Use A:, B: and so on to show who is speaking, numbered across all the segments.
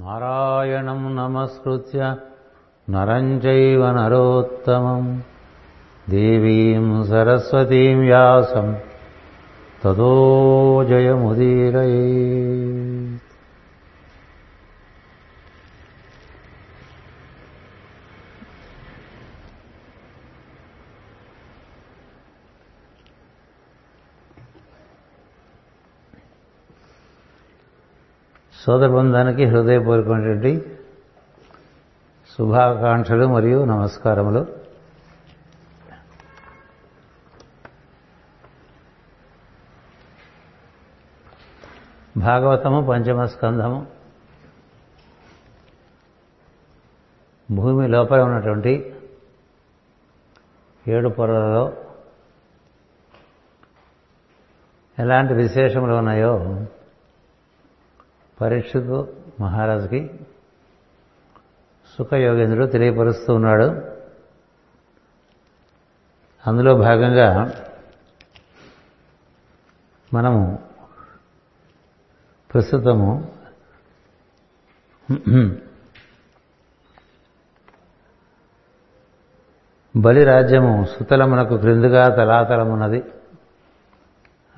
A: నారాయణం నమస్కృత్య నరం చైవ నరోత్తమం దేవీం సరస్వతీం వ్యాసం తదో జయముదీరయే సోదర బృందానికి హృదయపూర్వకమైనటువంటి శుభాకాంక్షలు మరియు నమస్కారములు. భాగవతము పంచమ స్కంధము. భూమి లోపల ఉన్నటువంటి ఏడు పొరలలో ఎలాంటి విశేషములు ఉన్నాయో పరీక్షకు మహారాజుకి సుఖయోగేంద్రుడు తెలియపరుస్తూ ఉన్నాడు. అందులో భాగంగా మనము ప్రస్తుతము బలి రాజ్యము సుతలమునకు క్రిందుగా తలాతలమున్నది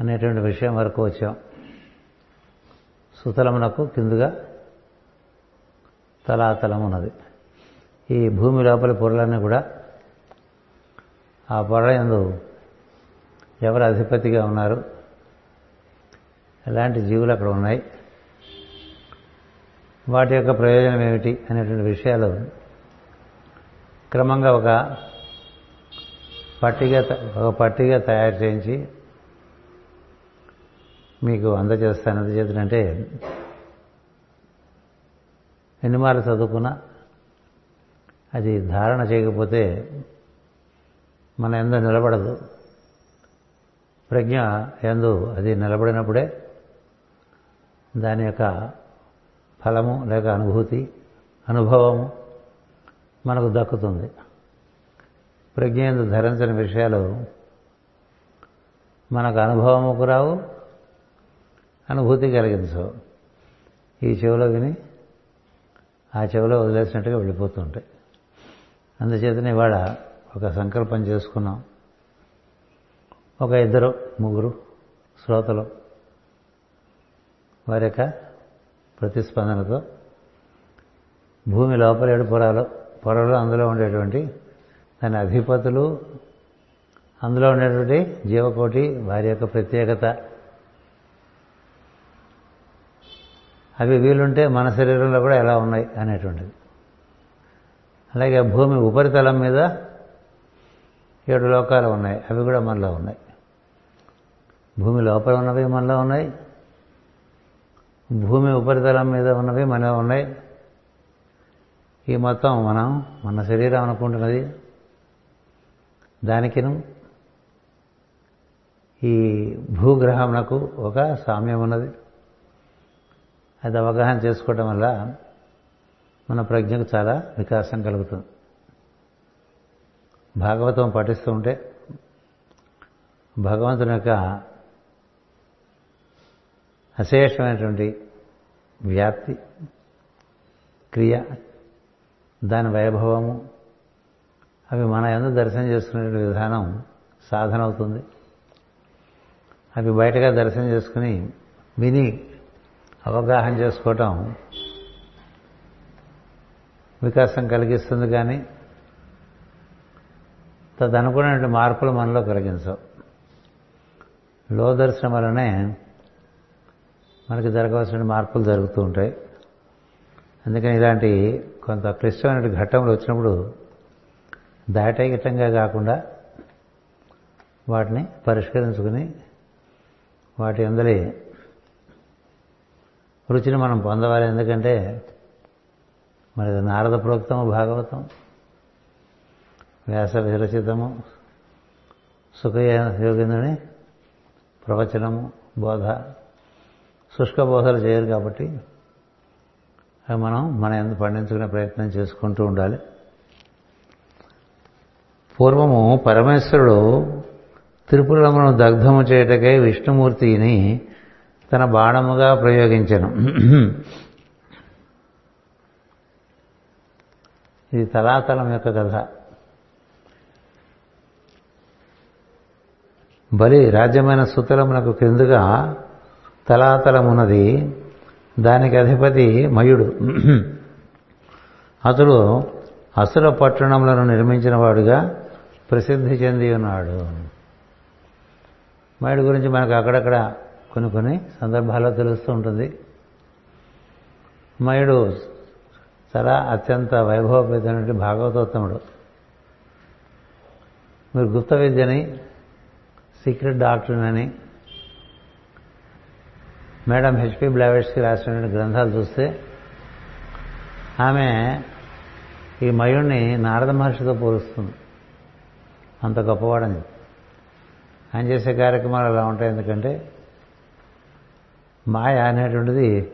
A: అనేటువంటి విషయం వరకు వచ్చాం. సుతలమునకు కిందుగా తలాతలమున్నది. ఈ భూమి లోపలి పొరలన్నీ కూడా ఆ పొర ఎందు ఎవరు అధిపతిగా ఉన్నారు? ఎలాంటి జీవులు అక్కడ ఉన్నాయి? వాటి యొక్క ప్రయోజనం ఏమిటి అనేటువంటి విషయాలు క్రమంగా ఒక పట్టిగా ఒక పట్టిగా తయారు చేయించి మీకు అందజేస్తాను. అందజేతనంటే ఎన్నిమార్లు చదువుకున్నా అది ధారణ చేయకపోతే మన ఎందు నిలబడదు. ప్రజ్ఞ ఎందు అది నిలబడినప్పుడే దాని యొక్క ఫలము లేక అనుభూతి అనుభవము మనకు దక్కుతుంది. ప్రజ్ఞ ఎందు ధరించని విషయాలు మనకు అనుభవముకు రావు అనుభూతి కలిగించవు ఈ చెవిలో విని ఆ చెవిలో వదిలేసినట్టుగా వెళ్ళిపోతుంటాయి అందుచేతనే ఇవాళ ఒక సంకల్పం చేసుకున్నాం. ఒక ఇద్దరు ముగ్గురు శ్రోతలు వారి యొక్క ప్రతిస్పందనతో భూమి లోపల ఏడు పొరాలు పొరలు అందులో ఉండేటువంటి దాని అధిపతులు అందులో ఉండేటువంటి జీవకోటి వారి యొక్క ప్రత్యేకత అవి వీలుంటే మన శరీరంలో కూడా ఎలా ఉన్నాయి అనేటువంటిది. అలాగే భూమి ఉపరితలం మీద ఏడు లోకాలు ఉన్నాయి. అవి కూడా మనలో ఉన్నాయి. భూమి లోపల ఉన్నవి మనలో ఉన్నాయి. భూమి ఉపరితలం మీద ఉన్నవి మనలో ఉన్నాయి. ఈ మొత్తం మనం మన శరీరం అనుకుంటున్నది. దానికిను ఈ భూగ్రహమునకు ఒక సామ్యం ఉన్నది అది అవగాహన చేసుకోవటం వల్ల మన ప్రజ్ఞకు చాలా వికాసం కలుగుతుంది. భాగవతం పఠిస్తూ ఉంటే భగవంతుని యొక్క అశేషమైనటువంటి వ్యాప్తి క్రియ దాని వైభవము అవి మన ఎందు దర్శనం చేసుకునే విధానం సాధన అవుతుంది అవి బయటగా దర్శనం చేసుకుని విని అవగాహన చేసుకోవటం వికాసం కలిగిస్తుంది కానీ తదనుకున్న మార్పులు మనలో కలిగించవు. లో దర్శనం వలనే మనకి జరగవలసిన మార్పులు జరుగుతూ ఉంటాయి. అందుకని ఇలాంటి కొంత క్లిష్టమైన ఘట్టంలో వచ్చినప్పుడు దాటగిట్టంగా కాకుండా వాటిని పరిష్కరించుకుని వాటి అందరి రుచిని మనం పొందవాలి. ఎందుకంటే మరి నారద ప్రోక్తము భాగవతం. వ్యాస విరచితము సుఖ యోగిందని ప్రవచనము బోధ శుష్క బోధలు చేయరు కాబట్టి అవి మనం మన ఎందుకు పండించుకునే ప్రయత్నం చేసుకుంటూ ఉండాలి. పూర్వము పరమేశ్వరుడు త్రిపురమును దగ్ధము చేయటకై విష్ణుమూర్తిని తన బాణముగా ప్రయోగించను. ఇది తలాతలం యొక్క కథ. బలి రాజ్యమైన సుతలమునకు క్రిందుగా తలాతలమున్నది. దానికి అధిపతి మయుడు. అతడు అసుర పట్టణములను నిర్మించిన వాడుగా ప్రసిద్ధి చెంది ఉన్నాడు. మయుడు గురించి మనకు అక్కడక్కడ కొన్ని కొన్ని సందర్భాల్లో తెలుస్తూ ఉంటుంది. మయుడు చాలా అత్యంత వైభవపేతమైన భాగవతోత్తముడు. మీరు గుప్త విద్యని సీక్రెట్ డాక్టర్ని అని మేడం హెచ్పి బ్లావెట్స్కి రాసినటువంటి గ్రంథాలు చూస్తే ఆమె ఈ మయుణ్ణి నారద మహర్షితో పోలుస్తుంది. అంత గొప్పవాడని. ఆయన చేసే కార్యక్రమాలు అలా ఉంటాయి ఎందుకంటే మాయ అనేటువంటిది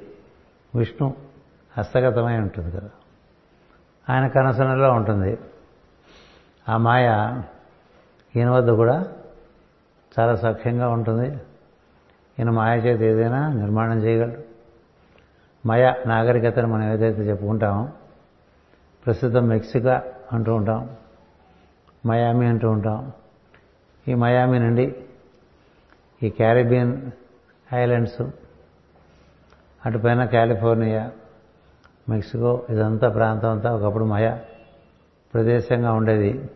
A: విష్ణు హస్తగతమై ఉంటుంది కదా. ఆయన కనసనలో ఉంటుంది. ఆ మాయ ఈయన వద్ద కూడా చాలా సఖ్యంగా ఉంటుంది. ఈయన మాయ చేతి ఏదైనా నిర్మాణం చేయగలడు. మయ నాగరికతను మనం ఏదైతే చెప్పుకుంటామో ప్రస్తుతం మెక్సికా అంటూ ఉంటాం మయామి అంటూ ఉంటాం. ఈ మయామి నుండి ఈ క్యారిబియన్ ఐలాండ్స్ అటుపైన కాలిఫోర్నియా మెక్సికో ఇదంతా ప్రాంతం అంతా ఒకప్పుడు మయ ప్రదేశంగా ఉండేది.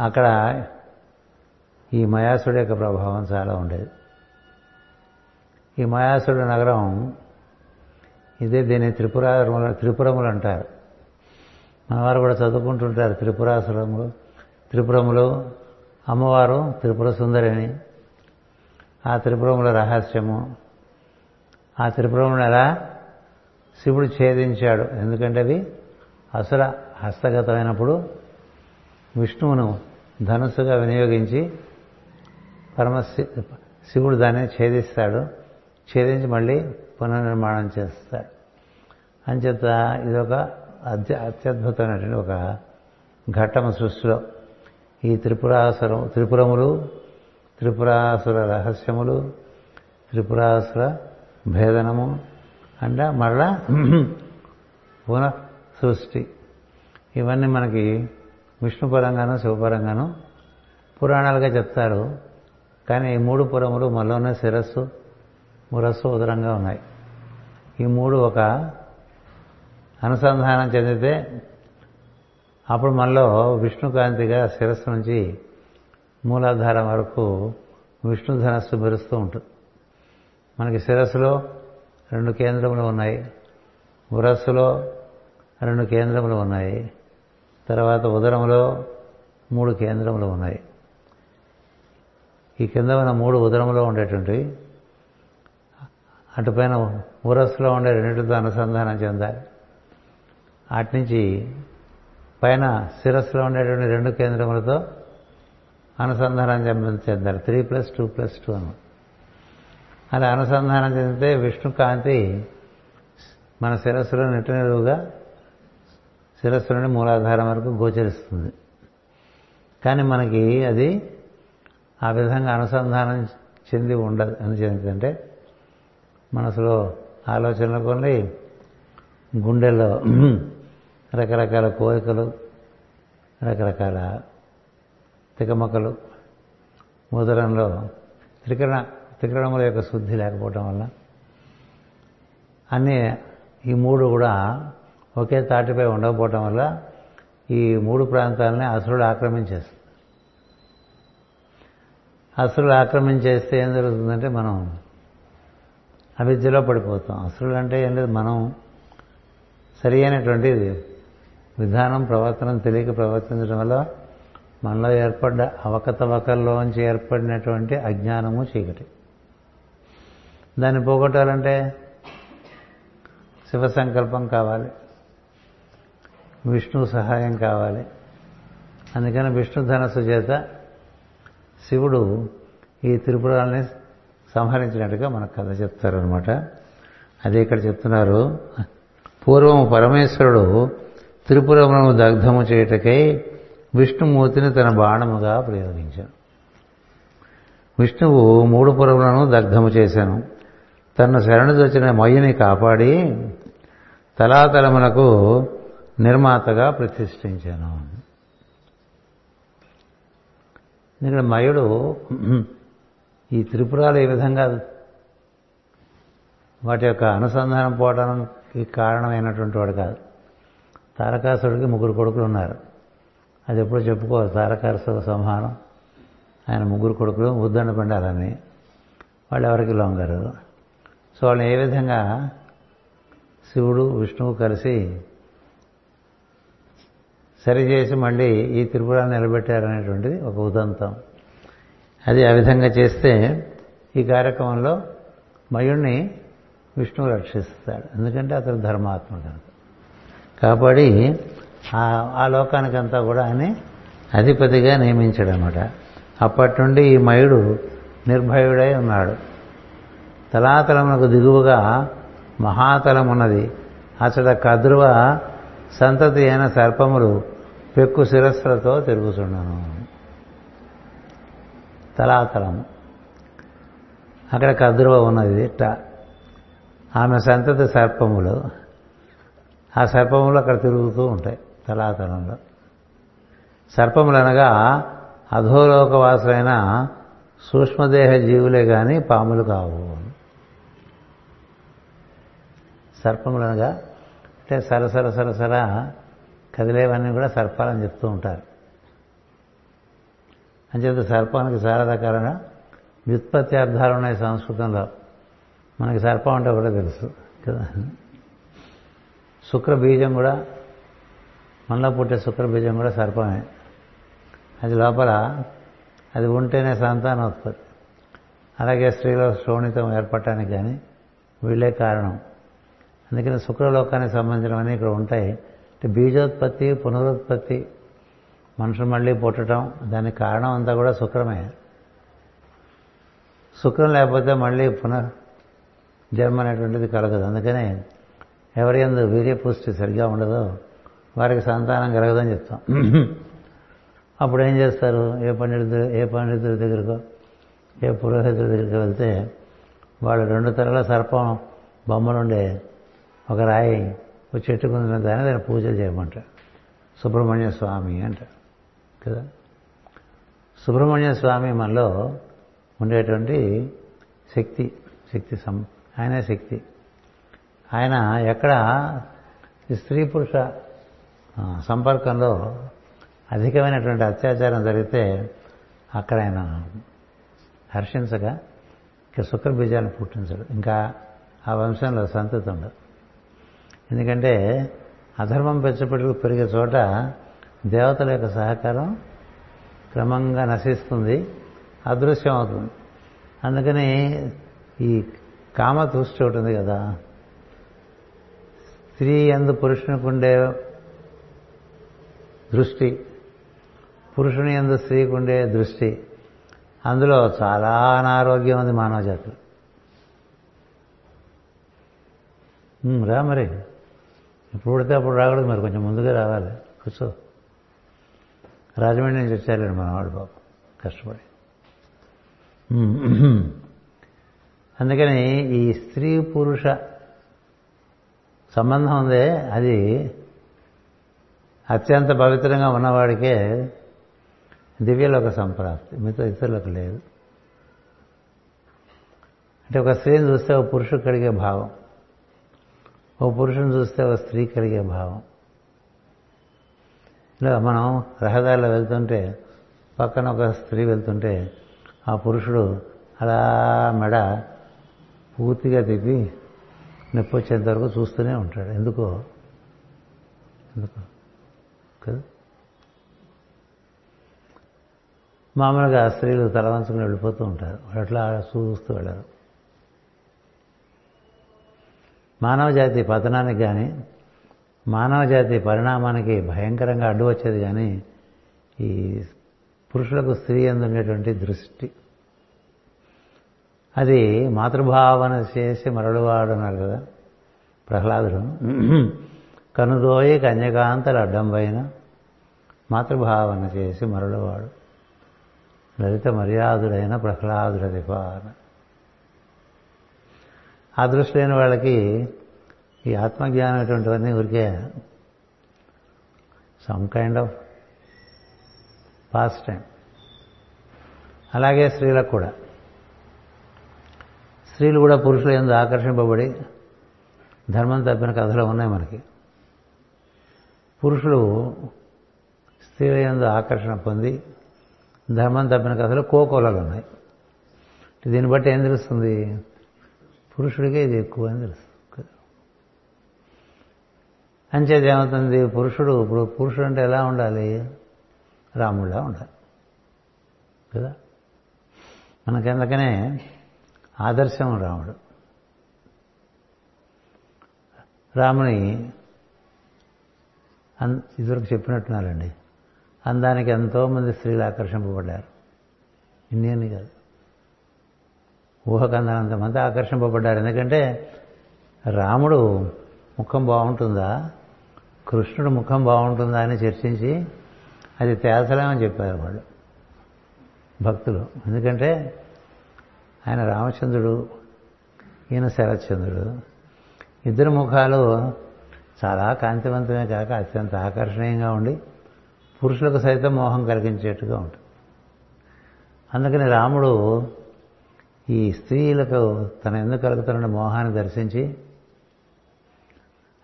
A: అక్కడ ఈ మయాసుడి యొక్క ప్రభావం చాలా ఉండేది. ఈ మయాసుడు నగరం ఇదే దీన్ని త్రిపురములు త్రిపురములు అంటారు. మనవారు కూడా చదువుకుంటుంటారు త్రిపురాసురములు త్రిపురములు అమ్మవారు త్రిపుర సుందరిని. ఆ త్రిపురముల రహస్యము ఆ త్రిపురమును ఎలా? శివుడు ఛేదించాడు. ఎందుకంటే అవి అసుర హస్తగతమైనప్పుడు విష్ణువును ధనుసుగా వినియోగించి పరమ శివుడు దాన్ని ఛేదిస్తాడు. ఛేదించి మళ్ళీ పునర్నిర్మాణం చేస్తాడు. అంచేత ఇదొక అత్య అత్యద్భుతమైనటువంటి ఒక ఘట్టము సృష్టిలో. ఈ త్రిపురాసురం త్రిపురములు త్రిపురాసుర రహస్యములు త్రిపురాసుర భేదనము అంటే మరలా పునః సృష్టి ఇవన్నీ మనకి విష్ణుపరంగాను శివపరంగాను పురాణాలుగా చెప్తారు. కానీ ఈ మూడు పురములు మనలోనే శిరస్సు మురస్సు ఉదరంగా ఉన్నాయి. ఈ మూడు ఒక అనుసంధానం చెందితే అప్పుడు మనలో విష్ణుకాంతిగా శిరస్సు నుంచి మూలాధారం వరకు విష్ణు ధనస్సు మెరుస్తూ ఉంటుంది. మనకి శిరస్సులో రెండు కేంద్రములు ఉన్నాయి. ఉరస్సులో రెండు కేంద్రములు ఉన్నాయి. తర్వాత ఉదరంలో మూడు కేంద్రములు ఉన్నాయి. ఈ కింద ఉన్న మూడు ఉదరంలో ఉండేటువంటి అటుపైన ఉరస్సులో ఉండే రెండింటితో అనుసంధానం చెందాలి. అటు నుంచి పైన శిరస్సులో ఉండేటువంటి రెండు కేంద్రములతో అనుసంధానం చెందాలి. Three plus two plus two అన్నమాట అలా అనుసంధానం చెందితే విష్ణు కాంతి మన శిరస్సులో నిట్టనిలువుగా శిరస్సు నుండి మూలాధారం వరకు గోచరిస్తుంది. కానీ మనకి అది ఆ విధంగా అనుసంధానం చెంది ఉండదు. అని చెందుతుంటే మనసులో ఆలోచనలు కొన్ని గుండెల్లో రకరకాల కోరికలు రకరకాల తికమకలు ఉదరంలో త్రికరణ త్రికరణముల యొక్క శుద్ధి లేకపోవటం వల్ల. అన్నీ ఈ మూడు కూడా ఒకే తాటిపై ఉండకపోవటం వల్ల ఈ మూడు ప్రాంతాలని అసురుడు ఆక్రమించేస్తుంది అసురులు ఆక్రమించేస్తే ఏం జరుగుతుందంటే మనం అవిద్యలో పడిపోతాం. అసురులు అంటే ఏం లేదు మనం సరి అయినటువంటి విధానం ప్రవర్తన తెలియక ప్రవర్తించడం వల్ల మనలో ఏర్పడ్డ అవకతవకల్లోంచి ఏర్పడినటువంటి అజ్ఞానము చీకటి. దాన్ని పోగొట్టాలంటే శివ సంకల్పం కావాలి. విష్ణు సహాయం కావాలి. అందుకని విష్ణు ధనస్సు చేత శివుడు ఈ త్రిపురాలని సంహరించినట్టుగా మన కథ చెప్తారనమాట అదే ఇక్కడ చెప్తున్నారు. పూర్వం పరమేశ్వరుడు త్రిపురములను దగ్ధము చేయుటకై విష్ణుమూర్తిని తన బాణముగా ప్రయోగించాను విష్ణువు మూడు పురములను దగ్ధము చేశాను. తన శరణు వచ్చిన మయ్యని కాపాడి తలాతలమునకు నిర్మాతగా ప్రతిష్ఠించాను. ఇక్కడ మయుడు ఈ త్రిపురాలు ఏ విధంగా వాటి యొక్క అనుసంధానం పోవడానికి కారణమైనటువంటి వాడు కాదు. తారకాసుడికి ముగ్గురు కొడుకులు ఉన్నారు. అది ఎప్పుడు చెప్పుకోవాలి తారకాసుర సంహారం ఆయన ముగ్గురు కొడుకులు ఉద్దండ పండాలని వాళ్ళు ఎవరికి లొంగరు? సో వాళ్ళని ఏ విధంగా శివుడు విష్ణువు కలిసి సరిచేసి మళ్ళీ ఈ త్రిపురాన్ని నిలబెట్టారనేటువంటిది ఒక ఉదంతం. అది ఆ విధంగా చేస్తే ఈ కార్యక్రమంలో మయుణ్ణి విష్ణువు రక్షిస్తాడు. ఎందుకంటే అతను ధర్మాత్మ కనుక. కాబట్టి ఆ లోకానికంతా కూడా ఆయన అధిపతిగా నియమించాడు అనమాట అప్పటి నుండి ఈ మయుడు నిర్భయుడై ఉన్నాడు. తలాతలమునకు దిగువగా మహాతలం ఉన్నది అచట కద్రువ సంతతి అయిన సర్పములు పెక్కు శిరస్సులతో తిరుగుతున్నాను తలాతలము అక్కడ కద్రువ ఉన్నది. ఇట్ట. ఆమె సంతతి సర్పములు. ఆ సర్పములు అక్కడ తిరుగుతూ ఉంటాయి తలాతలంలో. సర్పములు అనగా అధోలోకవాసులైన సూక్ష్మదేహ జీవులే కానీ పాములు కావు. సర్పండనగా అంటే సర అంటే సరసర సరసర కదిలేవన్నీ కూడా సర్పాలని చెప్తూ ఉంటారు. అంచేత సర్పానికి చాలా రకాలైన వ్యుత్పత్తి అర్థాలు ఉన్నాయి సంస్కృతంలో. మనకి సర్పం అంటే కూడా తెలుసు కదా? శుక్రబీజం కూడా మనలో పుట్టే శుక్రబీజం కూడా సర్పమే. అది లోపల అది ఉంటేనే సంతానోత్పత్తి. అలాగే స్త్రీలో శోణితం ఏర్పడటానికి కానీ వీళ్ళే కారణం. అందుకని శుక్రలోకానికి సంబంధించినవన్నీ ఇక్కడ ఉంటాయి. అంటే బీజోత్పత్తి పునరుత్పత్తి మనుషులు మళ్ళీ పుట్టడం దానికి కారణం అంతా కూడా శుక్రమే. శుక్రం లేకపోతే మళ్ళీ పునర్ జన్మ అనేటువంటిది కలగదు. అందుకనే ఎవరి ఎందు వీర్యపుష్టి సరిగ్గా ఉండదో వారికి సంతానం కలగదని చెప్తాం. అప్పుడు ఏం చేస్తారు? ఏ పండితుడు ఏ పండితుడి దగ్గరకో ఏ పురోహితుడి దగ్గరికి వెళ్తే వాళ్ళు రెండు తరల సర్పం బొమ్మలుండే ఒక రాయి ఒక చెట్టు కుందిన దాన్ని దాన్ని పూజ చేయమంటారు. సుబ్రహ్మణ్య స్వామి అంటారు. కదా? సుబ్రహ్మణ్య స్వామి మనలో ఉండేటువంటి శక్తి శక్తి సం ఆయనే శక్తి. ఆయన ఎక్కడ స్త్రీ పురుష సంపర్కంలో అధికమైనటువంటి అత్యాచారం జరిగితే అక్కడ ఆయన హర్షించగా ఇక శుక్రబీజాన్ని పుట్టించడు. ఇంకా ఆ వంశంలో సంతతి ఉండదు. ఎందుకంటే అధర్మం పెంచబడి పెరిగే చోట దేవతల యొక్క సహకారం క్రమంగా నశిస్తుంది అదృశ్యం అవుతుంది. అందుకని ఈ కామ దృష్టి ఒకటి ఉంది కదా. స్త్రీ ఎందు పురుషునికి ఉండే దృష్టి పురుషుని ఎందు స్త్రీకి ఉండే దృష్టి అందులో చాలా అనారోగ్యం ఉంది మానవ జాతులు. రా మరి. ఇప్పుడు పడితే అప్పుడు రాకూడదు మరి కొంచెం ముందుగా రావాలి. కూర్చో. రాజమండ్రి నుంచి వచ్చారండి మనవాడు బాబు. కష్టపడి. అందుకని ఈ స్త్రీ పురుష సంబంధం ఉందే అది అత్యంత పవిత్రంగా ఉన్నవాడికే దివ్యలోక సంప్రాప్తి. మిగతా ఇతరులకు లేదు. అంటే ఒక స్త్రీని చూస్తే ఒక పురుషుడు కలిగే భావం. ఓ పురుషుని చూస్తే ఒక స్త్రీ కలిగే భావం. ఇలా మనం రహదారిలో వెళ్తుంటే పక్కన ఒక స్త్రీ వెళ్తుంటే ఆ పురుషుడు అలా మెడ పూర్తిగా తిప్పి నొప్పి వచ్చేంత వరకు చూస్తూనే ఉంటాడు. ఎందుకో? ఎందుకో? కదా? మామూలుగా స్త్రీలు తలవంచుకుని వెళ్ళిపోతూ ఉంటారు. అట్లా చూస్తూ వెళ్ళారు. మానవ జాతి పతనానికి కానీ మానవ జాతి పరిణామానికి భయంకరంగా అడ్డు వచ్చేది కానీ ఈ పురుషులకు స్త్రీ అందుండేటువంటి దృష్టి. అది మాతృభావన చేసి మరలువాడు అన్నారు కదా ప్రహ్లాదుడు. కనుదోయి కన్యకాంతలు అడ్డం పైన మాతృభావన చేసి మరలువాడు లలిత మర్యాదుడైన ప్రహ్లాదుడది పాన ఆ దృష్టి లేని వాళ్ళకి ఈ ఆత్మజ్ఞానం అటువంటివన్నీ ఊరికే some kind of pastime అలాగే స్త్రీలకు కూడా. స్త్రీలు కూడా పురుషుల ఎందు ఆకర్షింపబడి ధర్మం తప్పిన కథలు ఉన్నాయి మనకి. పురుషులు స్త్రీల ఎందు ఆకర్షణ పొంది ధర్మం తప్పిన కథలు కోకోలలు ఉన్నాయి. దీన్ని బట్టి ఏం తెలుస్తుంది? పురుషుడికే ఇది ఎక్కువ అని తెలుస్తుంది. అంచేది ఏమవుతుంది? పురుషుడు ఇప్పుడు పురుషుడు అంటే ఎలా ఉండాలి? రాముడిలా ఉండాలి. కదా? మనకెందుకనే ఆదర్శం రాముడు. రాముని అన్ ఇదివరకు చెప్పినట్టున్నారండి. అందానికి ఎంతోమంది స్త్రీలు ఆకర్షింపబడ్డారు. ఇన్ని కాదు. ఊహకందనంత మంది ఆకర్షింపబడ్డారు. ఎందుకంటే రాముడు ముఖం బాగుంటుందా? కృష్ణుడు ముఖం బాగుంటుందా అని చర్చించి అది తేల్చలేమని చెప్పారు వాళ్ళు భక్తులు. ఎందుకంటే ఆయన రామచంద్రుడు ఈయన శరత్చంద్రుడు. ఇద్దరు ముఖాలు చాలా కాంతివంతమే కాక అత్యంత ఆకర్షణీయంగా ఉండి పురుషులకు సైతం మోహం కలిగించేట్టుగా ఉంటుంది. అందుకని రాముడు ఈ స్త్రీలకు తన ఎందుకు కలుగుతున్న మోహాన్ని దర్శించి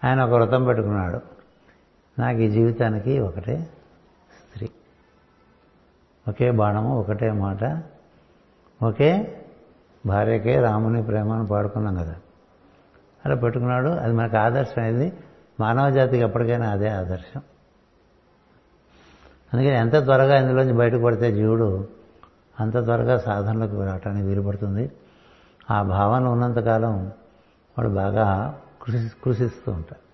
A: ఆయన ఒక వ్రతం పెట్టుకున్నాడు. నాకు ఈ జీవితానికి ఒకటే స్త్రీ. ఒకే బాణము ఒకటే మాట ఒకే భార్యకే రాముని ప్రేమను పాడుకున్నాం కదా. అలా పెట్టుకున్నాడు. అది మనకు ఆదర్శం. అయింది మానవ జాతికి ఎప్పటికైనా అదే ఆదర్శం. అందుకని ఎంత త్వరగా ఇందులోంచి బయటకు పడితే జీవుడు అంత త్వరగా సాధనలోకి రావటానికి వీలుపడుతుంది. ఆ భావన ఉన్నంతకాలం వాడు బాగా కృషి కృషిస్తూ ఉంటాడు.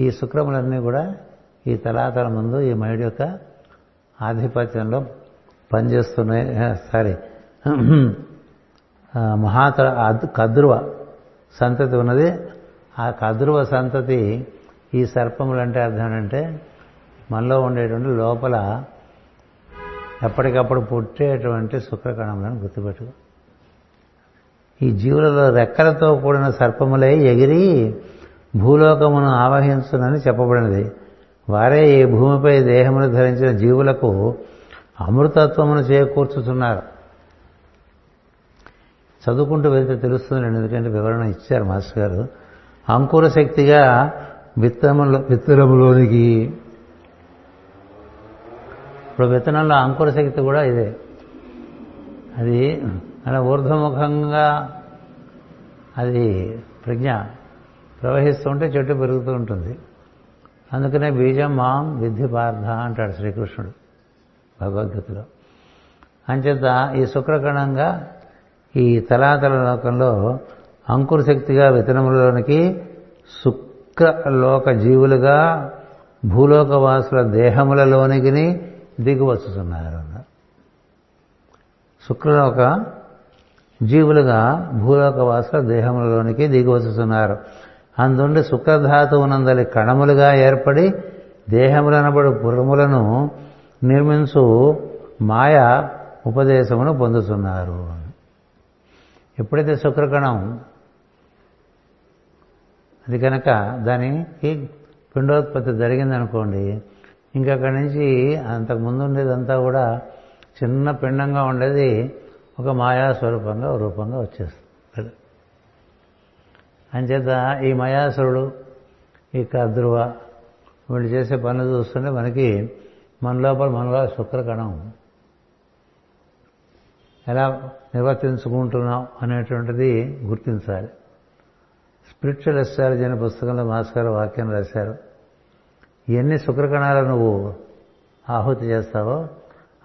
A: ఈ శుక్రములన్నీ కూడా ఈ తలాతల ముందు ఈ మైడి యొక్క ఆధిపత్యంలో పనిచేస్తున్నాయి. సారీ. మహాత కద్రువ సంతతి ఉన్నది. ఆ కద్రువ సంతతి ఈ సర్పములు అంటే అర్థం ఏంటంటే మనలో ఉండేటువంటి లోపల ఎప్పటికప్పుడు పుట్టేటువంటి శుక్రకణములను గుర్తుపెట్టుకో. ఈ జీవులలో రెక్కలతో కూడిన సర్పములై ఎగిరి భూలోకమును ఆవహించునని చెప్పబడినది. వారే ఈ భూమిపై దేహమును ధరించిన జీవులకు అమృతత్వమును చేకూర్చుతున్నారు చదువుకుంటూ వెళ్తే తెలుస్తుంది ఎందుకంటే వివరణ ఇచ్చారు మాస్టర్ గారు. అంకుర శక్తిగా విత్తములు విత్తనములోనికి ఇప్పుడు విత్తనంలో అంకుర శక్తి కూడా ఇదే. అది అలా ఊర్ధ్వముఖంగా అది ప్రజ్ఞ ప్రవహిస్తుంటే చెట్టు పెరుగుతూ ఉంటుంది. అందుకనే బీజం మాం విద్ధి పార్థ అంటాడు శ్రీకృష్ణుడు భగవద్గీతలో. అంచేత ఈ శుక్రకణంగా ఈ తలాతల లోకంలో అంకుర శక్తిగా విత్తనములలోనికి శుక్రలోక జీవులుగా భూలోకవాసుల దేహములలోనికి దిగువచ్చుతున్నారు శుక్రలోక జీవులుగా భూలోకవాసుల దేహములలోనికి దిగివచ్చుతున్నారు అందుండి శుక్రధాతువునందలి కణములుగా ఏర్పడి దేహములనబడు పురములను నిర్మించు మాయ ఉపదేశమును పొందుతున్నారు. ఎప్పుడైతే శుక్రకణం అది కనుక దానికి పిండోత్పత్తి జరిగిందనుకోండి ఇంకా అక్కడి నుంచి అంతకుముందు ఉండేదంతా కూడా చిన్న పిండంగా ఉండేది ఒక మాయా స్వరూపంగా రూపంగా వచ్చేస్తుంది. అంచేత ఈ మయాసురుడు ఈ కద్రువ వీళ్ళు చేసే పనులు చూస్తుంటే మనకి మన లోపల మనలో శుక్రకణం. ఎలా నిర్వర్తించుకుంటున్నాం అనేటువంటిది గుర్తించాలి. స్పిరిచువల్ ఎస్ట్రాలజీ అనే పుస్తకంలో మాస్కర్ వాక్యం రాశారు. ఎన్ని శుక్రకణాలు నువ్వు ఆహుతి చేస్తావో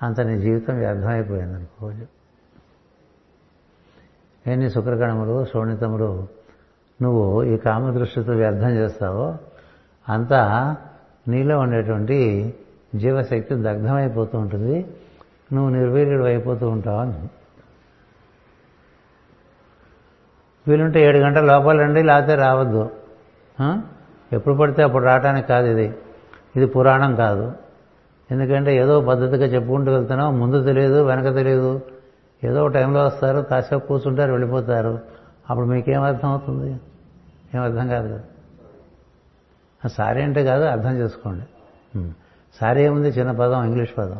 A: అంత నీ జీవితం వ్యర్థమైపోయింది అనుకోవచ్చు ఎన్ని శుక్రకణములు శోణితములు నువ్వు ఈ కామదృష్టితో వ్యర్థం చేస్తావో అంతా నీలో ఉండేటువంటి జీవశక్తి దగ్ధమైపోతూ ఉంటుంది. నువ్వు నిర్వీర్యుడు అయిపోతూ ఉంటావు అని. వీలుంటే ఏడు గంటల లోపలండి లేకపోతే రావద్దు. ఎప్పుడు పడితే అప్పుడు రావటానికి కాదు ఇది. ఇది పురాణం కాదు. ఎందుకంటే ఏదో పద్ధతిగా చెప్పుకుంటూ వెళ్తున్నాం ముందు తెలియదు వెనక తెలియదు. ఏదో టైంలో వస్తారు కాసేపు కూర్చుంటారు వెళ్ళిపోతారు. అప్పుడు మీకేం అర్థం అవుతుంది ఏం అర్థం కాదు. కదా సారీ అంటే కాదు అర్థం చేసుకోండి. సారీ ఏముంది? చిన్న పదం ఇంగ్లీష్ పదం.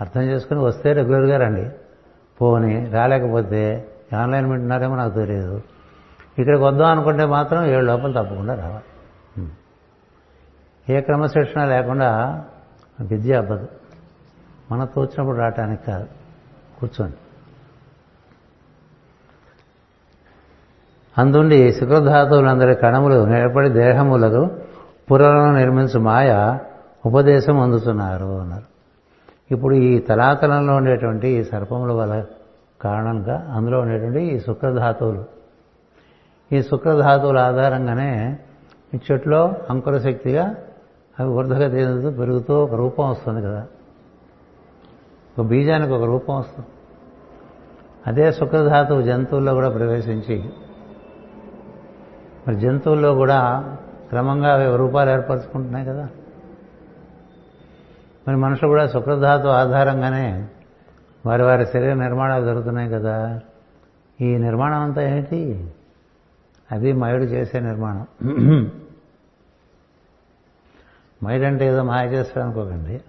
A: అర్థం చేసుకుని వస్తే రెగ్యులర్గా రండి. పోని రాలేకపోతే ఆన్లైన్ వింటున్నారేమో నాకు తెలియదు. ఇక్కడికి వద్దాం అనుకుంటే మాత్రం ఏడు లోపల తప్పకుండా రావాలి. ఏ క్రమశిక్షణ లేకుండా విద్య అవ్వదు. మన తోచినప్పుడు రావటానికి కాదు. కూర్చోండి. అందుండి శుక్రధాతువులందరి కణములు ఏర్పడి దేహములకు పురలను నిర్మించు మాయ ఉపదేశం అందుతున్నారు అన్నారు. ఇప్పుడు ఈ తలాతలంలో ఉండేటువంటి ఈ సర్పముల వల్ల కారణంగా అందులో ఉండేటువంటి ఈ శుక్రధాతువులు. ఈ శుక్రధాతువుల ఆధారంగానే ఈ చెట్లో అంకుర శక్తిగా అవి ఊర్ధగతి పెరుగుతూ ఒక రూపం వస్తుంది కదా. ఒక బీజానికి ఒక రూపం వస్తుంది. అదే శుక్రధాతువు జంతువుల్లో కూడా ప్రవేశించి మరి జంతువుల్లో కూడా క్రమంగా అవి రూపాలు ఏర్పరచుకుంటున్నాయి కదా. మరి మనుషులు కూడా శుక్రధాతు ఆధారంగానే వారి వారి శరీర నిర్మాణాలు జరుగుతున్నాయి కదా. ఈ నిర్మాణం అంతా ఏంటి అది మయుడు చేసే నిర్మాణం. మైడ్ అంటే ఏదో మాయ చేస్తాడు అనుకోకండి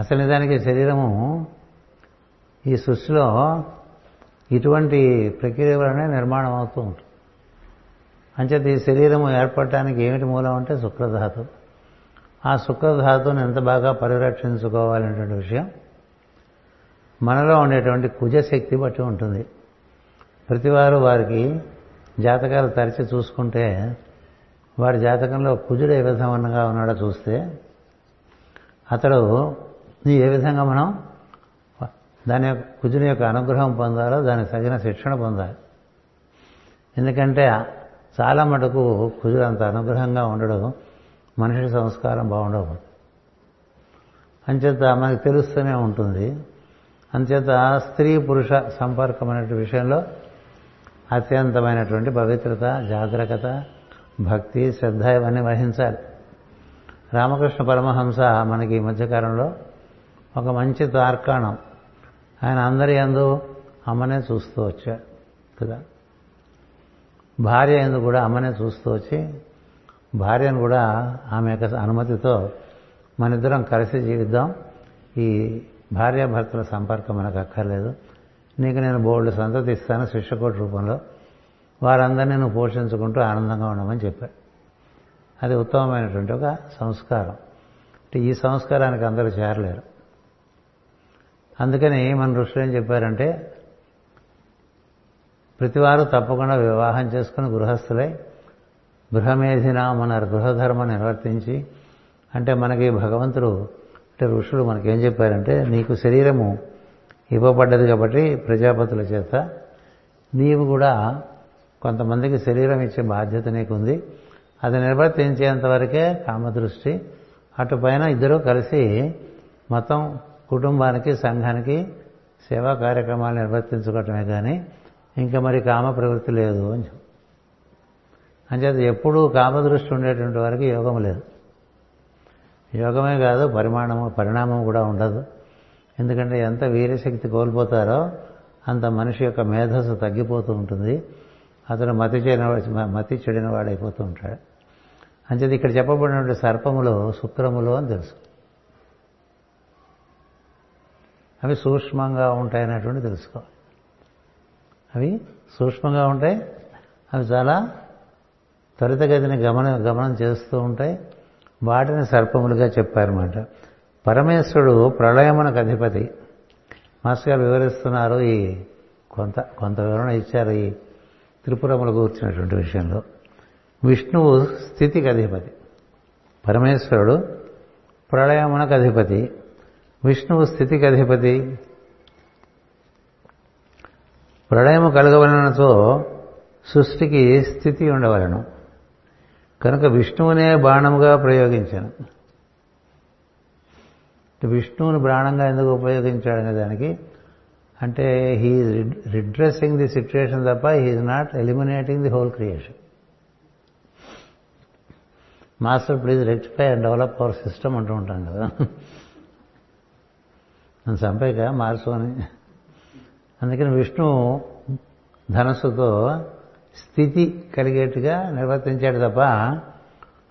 A: అసలు నిజానికి శరీరము ఈ సృష్టిలో ఇటువంటి ప్రక్రియ వలనే నిర్మాణం అవుతూ ఉంటుంది. అంచేత ఈ శరీరము ఏర్పడటానికి ఏమిటి మూలం అంటే శుక్రధాతు. ఆ శుక్రధాతువుని ఎంత బాగా పరిరక్షించుకోవాలనేటువంటి విషయం. మనలో ఉండేటువంటి కుజశక్తి బట్టి ఉంటుంది. ప్రతివారు వారికి జాతకాలు తరిచి చూసుకుంటే వారి జాతకంలో కుజుడు ఏ విధంగా ఉన్నాడో చూస్తే అతడు ఏ విధంగా మనం దాని యొక్క కుజుని యొక్క అనుగ్రహం పొందాలో? దానికి తగిన శిక్షణ పొందాలి? ఎందుకంటే చాలా మటుకు కుజుడు అంత అనుగ్రహంగా ఉండడం మనిషి సంస్కారం బాగుండవు. అంచేత మనకు తెలుస్తూనే ఉంటుంది. అంచేత స్త్రీ పురుష సంపర్కం అనే విషయంలో అత్యంతమైనటువంటి పవిత్రత జాగ్రత్త భక్తి శ్రద్ధ ఇవన్నీ వహించాలి. రామకృష్ణ పరమహంస మనకి ఈ మధ్యకాలంలో ఒక మంచి తార్కాణం ఆయన అందరి అందు అమ్మనే చూస్తూ వచ్చాడు. కదా? భార్య ఎందు కూడా అమ్మనే చూస్తూ వచ్చి భార్యను కూడా ఆమె యొక్క అనుమతితో మన ఇద్దరం కలిసి జీవిద్దాం. ఈ భార్యాభర్తల సంపర్కం మనకు అక్కర్లేదు. నీకు నేను బోర్డు సంతతి ఇస్తాను శిష్యకోటి రూపంలో. వారందరినీ నువ్వు పోషించుకుంటూ ఆనందంగా ఉండమని చెప్పాడు. అది ఉత్తమమైనటువంటి ఒక సంస్కారం. అంటే ఈ సంస్కారానికి అందరూ చేరలేరు. అందుకని మన ఋషులు ఏం చెప్పారంటే ప్రతివారు తప్పకుండా వివాహం చేసుకుని గృహస్థులై గృహమేధిన మన గృహధర్మం నిర్వర్తించి అంటే మనకి భగవంతుడు అంటే ఋషులు మనకేం చెప్పారంటే నీకు శరీరము ఇవ్వబడ్డది కాబట్టి ప్రజాపతుల చేత నీవు కూడా కొంతమందికి శరీరం ఇచ్చే బాధ్యత నీకుంది. అది నిర్వర్తించేంత వరకే కామదృష్టి. అటు పైన ఇద్దరూ కలిసి మొత్తం కుటుంబానికి సంఘానికి సేవా కార్యక్రమాలు నిర్వర్తించుకోవటమే కానీ ఇంకా మరి కామ ప్రవృత్తి లేదు అని చెప్పి. అంచేత ఎప్పుడూ కామదృష్టి ఉండేటువంటి వారికి యోగం లేదు. యోగమే కాదు పరిమాణము పరిణామం కూడా ఉండదు. ఎందుకంటే ఎంత వీరశక్తి కోల్పోతారో అంత మనిషి యొక్క మేధస్సు తగ్గిపోతూ ఉంటుంది. అతను మతి చెడిన మతి చెడిన వాడైపోతూ ఉంటాడు. అంచేది ఇక్కడ చెప్పబడినటువంటి సర్పములో శుక్రములు అని తెలుసు. అవి సూక్ష్మంగా ఉంటాయనేటువంటి తెలుసుకోవాలి. అవి సూక్ష్మంగా ఉంటాయి అవి చాలా త్వరితగతిని గమన గమనం చేస్తూ ఉంటాయి. వాటిని సర్పములుగా చెప్పారన్నమాట. పరమేశ్వరుడు ప్రళయమునకు అధిపతి. మాస్టర్ గారు వివరిస్తున్నారు ఈ కొంత కొంత వివరణ ఇచ్చారు ఈ త్రిపురములు కూర్చున్నటువంటి విషయంలో విష్ణువు స్థితికి అధిపతి పరమేశ్వరుడు ప్రళయమునకు అధిపతి. విష్ణువు స్థితికి అధిపతి ప్రళయము కలగవలనతో సృష్టికి స్థితి ఉండవలను. కనుక విష్ణువునే బాణముగా ప్రయోగించాను. విష్ణువుని బాణంగా ఎందుకు ఉపయోగించాడనే దానికి అంటే హీఈ్ రిడ్రెస్సింగ్ ది సిచ్యువేషన్ తప్ప he not eliminating the whole creation master please rectify and develop our system అంటూ ఉంటాం కదా. నన్ను చంపేక మార్చు అని. అందుకని విష్ణు ధనస్సుతో స్థితి కలిగేట్టుగా నిర్వర్తించాడు తప్ప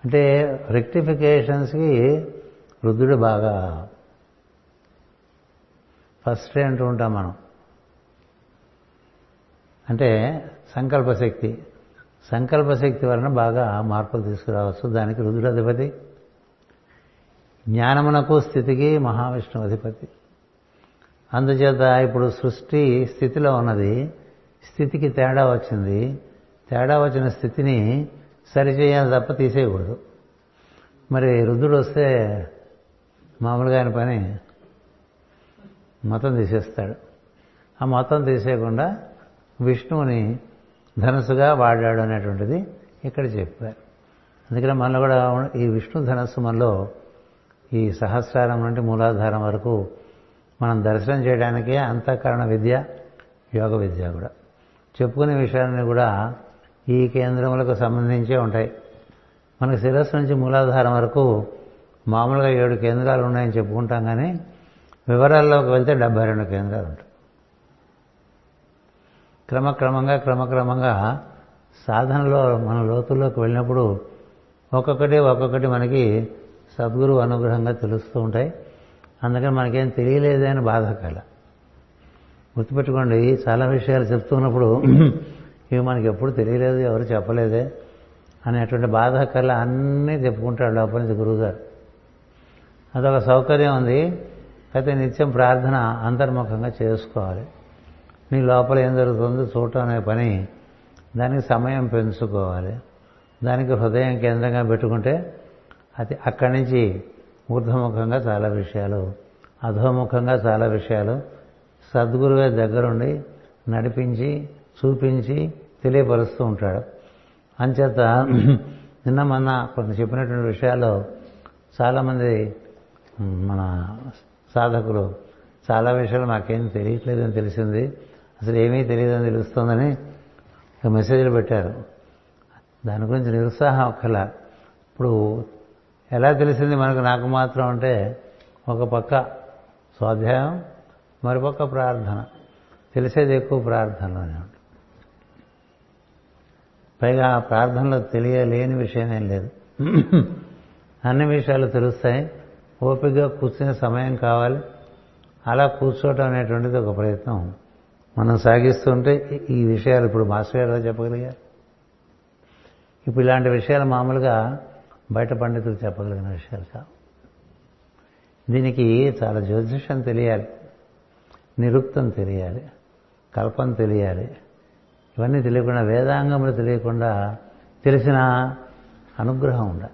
A: అంటే రెక్టిఫికేషన్స్కి వృద్ధుడు బాగా ఫస్ట్ అంటూ ఉంటాం మనం. అంటే సంకల్పశక్తి. సంకల్పశక్తి వలన బాగా మార్పులు తీసుకురావచ్చు. దానికి రుద్రుడు అధిపతి జ్ఞానమునకు స్థితికి మహావిష్ణువు అధిపతి అందుచేత ఇప్పుడు సృష్టి స్థితిలో ఉన్నది. స్థితికి తేడా వచ్చింది. తేడా వచ్చిన స్థితిని సరిచేయాలి తప్ప తీసేయకూడదు. మరి రుద్రుడు వస్తే మామూలుగా ఆయన పని మొత్తం తీసేస్తాడు. ఆ మొత్తం తీసేయకుండా విష్ణువుని ధనస్సుగా వాడాడు అనేటువంటిది ఇక్కడ చెప్పారు. అందుకనే మనలో కూడా ఈ విష్ణు ధనస్సు మనలో ఈ సహస్రారం నుండి మూలాధారం వరకు మనం దర్శనం చేయడానికే అంతఃకరణ విద్య యోగ విద్య కూడా. చెప్పుకునే విషయాలన్నీ కూడా ఈ కేంద్రములకు సంబంధించే ఉంటాయి. మనకు శిరస్సు నుంచి మూలాధారం వరకు మామూలుగా ఏడు కేంద్రాలు ఉన్నాయని చెప్పుకుంటాం కానీ వివరాల్లోకి వెళ్తే డెబ్బై రెండు కేంద్రాలు ఉంటాయి. క్రమక్రమంగా క్రమక్రమంగా సాధనలో మన లోతుల్లోకి వెళ్ళినప్పుడు ఒక్కొక్కటి ఒక్కొక్కటి మనకి సద్గురు అనుగ్రహంగా తెలుస్తూ ఉంటాయి. అందుకని మనకేం తెలియలేదే అని బాధ కల గుర్తుపెట్టుకోండి చాలా విషయాలు చెప్తున్నప్పుడు ఇవి మనకి ఎప్పుడు తెలియలేదు ఎవరు చెప్పలేదే అనేటువంటి బాధ కల అన్నీ చెప్పుకుంటాడు లోపల నుంచి గురువుగారు. అదొక సౌకర్యం ఉంది. అయితే నిత్యం ప్రార్థన అంతర్ముఖంగా చేసుకోవాలి. నీ లోపల ఏం జరుగుతుందో చూడటం అనే పని దానికి సమయం పెంచుకోవాలి. దానికి హృదయం కేంద్రంగా పెట్టుకుంటే అది అక్కడి నుంచి ఊర్ధముఖంగా చాలా విషయాలు అధోముఖంగా చాలా విషయాలు సద్గురువే దగ్గరుండి నడిపించి చూపించి తెలియపరుస్తూ ఉంటాడు. అంచేత నిన్న మొన్న కొన్ని చెప్పినటువంటి విషయాల్లో చాలామంది మన సాధకులు. చాలా విషయాలు మాకేం తెలియట్లేదని తెలిసింది. అసలు ఏమీ తెలియదని తెలుస్తుందని మెసేజ్లు పెట్టారు. దాని గురించి నిరుత్సాహం ఒక్కలా ఇప్పుడు ఎలా తెలిసింది మనకు నాకు మాత్రం అంటే ఒక పక్క స్వాధ్యాయం మరోపక్క ప్రార్థన. తెలిసేది ఎక్కువ ప్రార్థనలోనే ఉంటుంది పైగా ఆ ప్రార్థనలో తెలియలేని విషయం ఏం లేదు. అన్ని విషయాలు తెలుస్తాయి. ఓపికగా కూర్చునే సమయం కావాలి. అలా కూర్చోవటం అనేటువంటిది ఒక ప్రయత్నం. మనం సాగిస్తుంటే ఈ విషయాలు ఇప్పుడు మాస్టర్ గారు చెప్పగలిగారు? ఇప్పుడు ఇలాంటి విషయాలు మామూలుగా బయట పండితులు చెప్పగలిగిన విషయాలు కావు. దీనికి చాలా జ్యోతిషం తెలియాలి. నిరుక్తం తెలియాలి. కల్పం తెలియాలి. ఇవన్నీ తెలియకుండా వేదాంగములు తెలియకుండా తెలిసిన అనుగ్రహం ఉండాలి.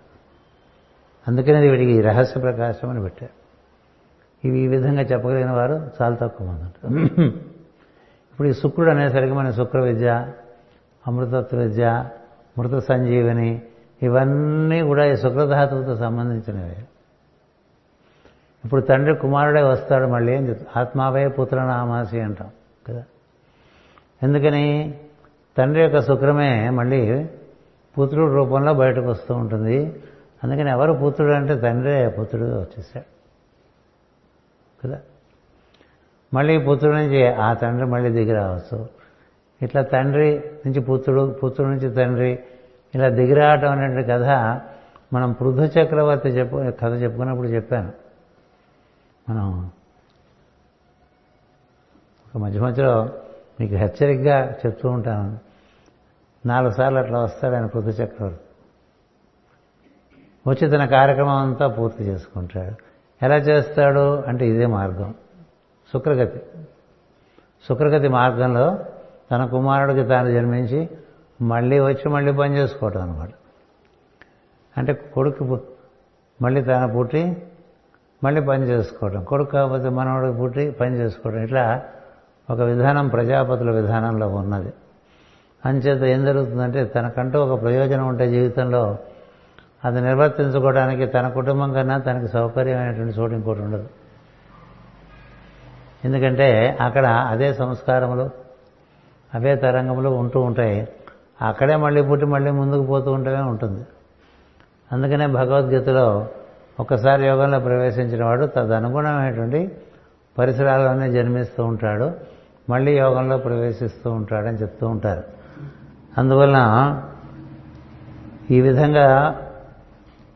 A: అందుకనే వీడికి రహస్య ప్రకాశం అని పెట్టారు. ఇవి ఈ విధంగా చెప్పగలిగిన వారు చాలా తక్కువ మంది ఉంటారు. ఇప్పుడు ఈ శుక్రుడు అనేసరికి మన శుక్ర విద్య అమృతత్వ విద్య మృత సంజీవిని ఇవన్నీ కూడా ఈ శుక్రధాతువుతో సంబంధించినవి. ఇప్పుడు తండ్రి కుమారుడే వస్తాడు మళ్ళీ ఏం చెప్తాడు ఆత్మావే పుత్రనామాసి అంటాం కదా. ఎందుకని? తండ్రి యొక్క శుక్రమే మళ్ళీ పుత్రుడు రూపంలో బయటకు వస్తూ ఉంటుంది. అందుకని ఎవరు పుత్రుడు అంటే తండ్రే పుత్రుడు వచ్చేసాడు. కదా? మళ్ళీ పుత్రుడి నుంచి ఆ తండ్రి మళ్ళీ దిగి రావచ్చు. ఇట్లా తండ్రి నుంచి పుత్రుడు పుత్రుడి నుంచి తండ్రి ఇలా దిగిరావటం అనేటువంటి కథ మనం పృథు చక్రవర్తి చెప్పు కథ చెప్పుకున్నప్పుడు చెప్పాను. మనం ఒక మధ్య మధ్యలో మీకు హెచ్చరికగా చెప్తూ ఉంటాను. నాలుగు సార్లు అట్లా వస్తాడు ఆయన పృథు చక్రవర్తి. వచ్చి తన కార్యక్రమం అంతా పూర్తి చేసుకుంటాడు. ఎలా చేస్తాడు అంటే ఇదే మార్గం. శుక్రగతి. శుక్రగతి మార్గంలో తన కుమారుడికి తాను జన్మించి మళ్ళీ వచ్చి మళ్ళీ పని చేసుకోవటం అనమాట అంటే కొడుకు మళ్ళీ తన పుట్టి మళ్ళీ పని చేసుకోవడం కొడుకు కాకపోతే మనవాడికి పుట్టి పని చేసుకోవడం ఇట్లా ఒక విధానం ప్రజాపతుల విధానంలో ఉన్నది. అంచేత ఏం జరుగుతుందంటే తనకంటూ ఒక ప్రయోజనం ఉంటే జీవితంలో అది నిర్వర్తించుకోవడానికి తన కుటుంబం కన్నా తనకి సౌకర్యమైనటువంటి చోటు ఇంకోటి ఉండదు. ఎందుకంటే అక్కడ అదే సంస్కారములు అవే తరంగములు ఉంటూ ఉంటాయి. అక్కడే మళ్ళీ పుట్టి మళ్ళీ ముందుకు పోతూ ఉంటూనే ఉంటుంది. అందుకనే భగవద్గీతలో ఒకసారి యోగంలో ప్రవేశించిన వాడు తదనుగుణమైనటువంటి పరిసరాల్లోనే జన్మిస్తూ ఉంటాడు. మళ్ళీ యోగంలో ప్రవేశిస్తూ ఉంటాడని చెప్తూ ఉంటారు. అందువలన ఈ విధంగా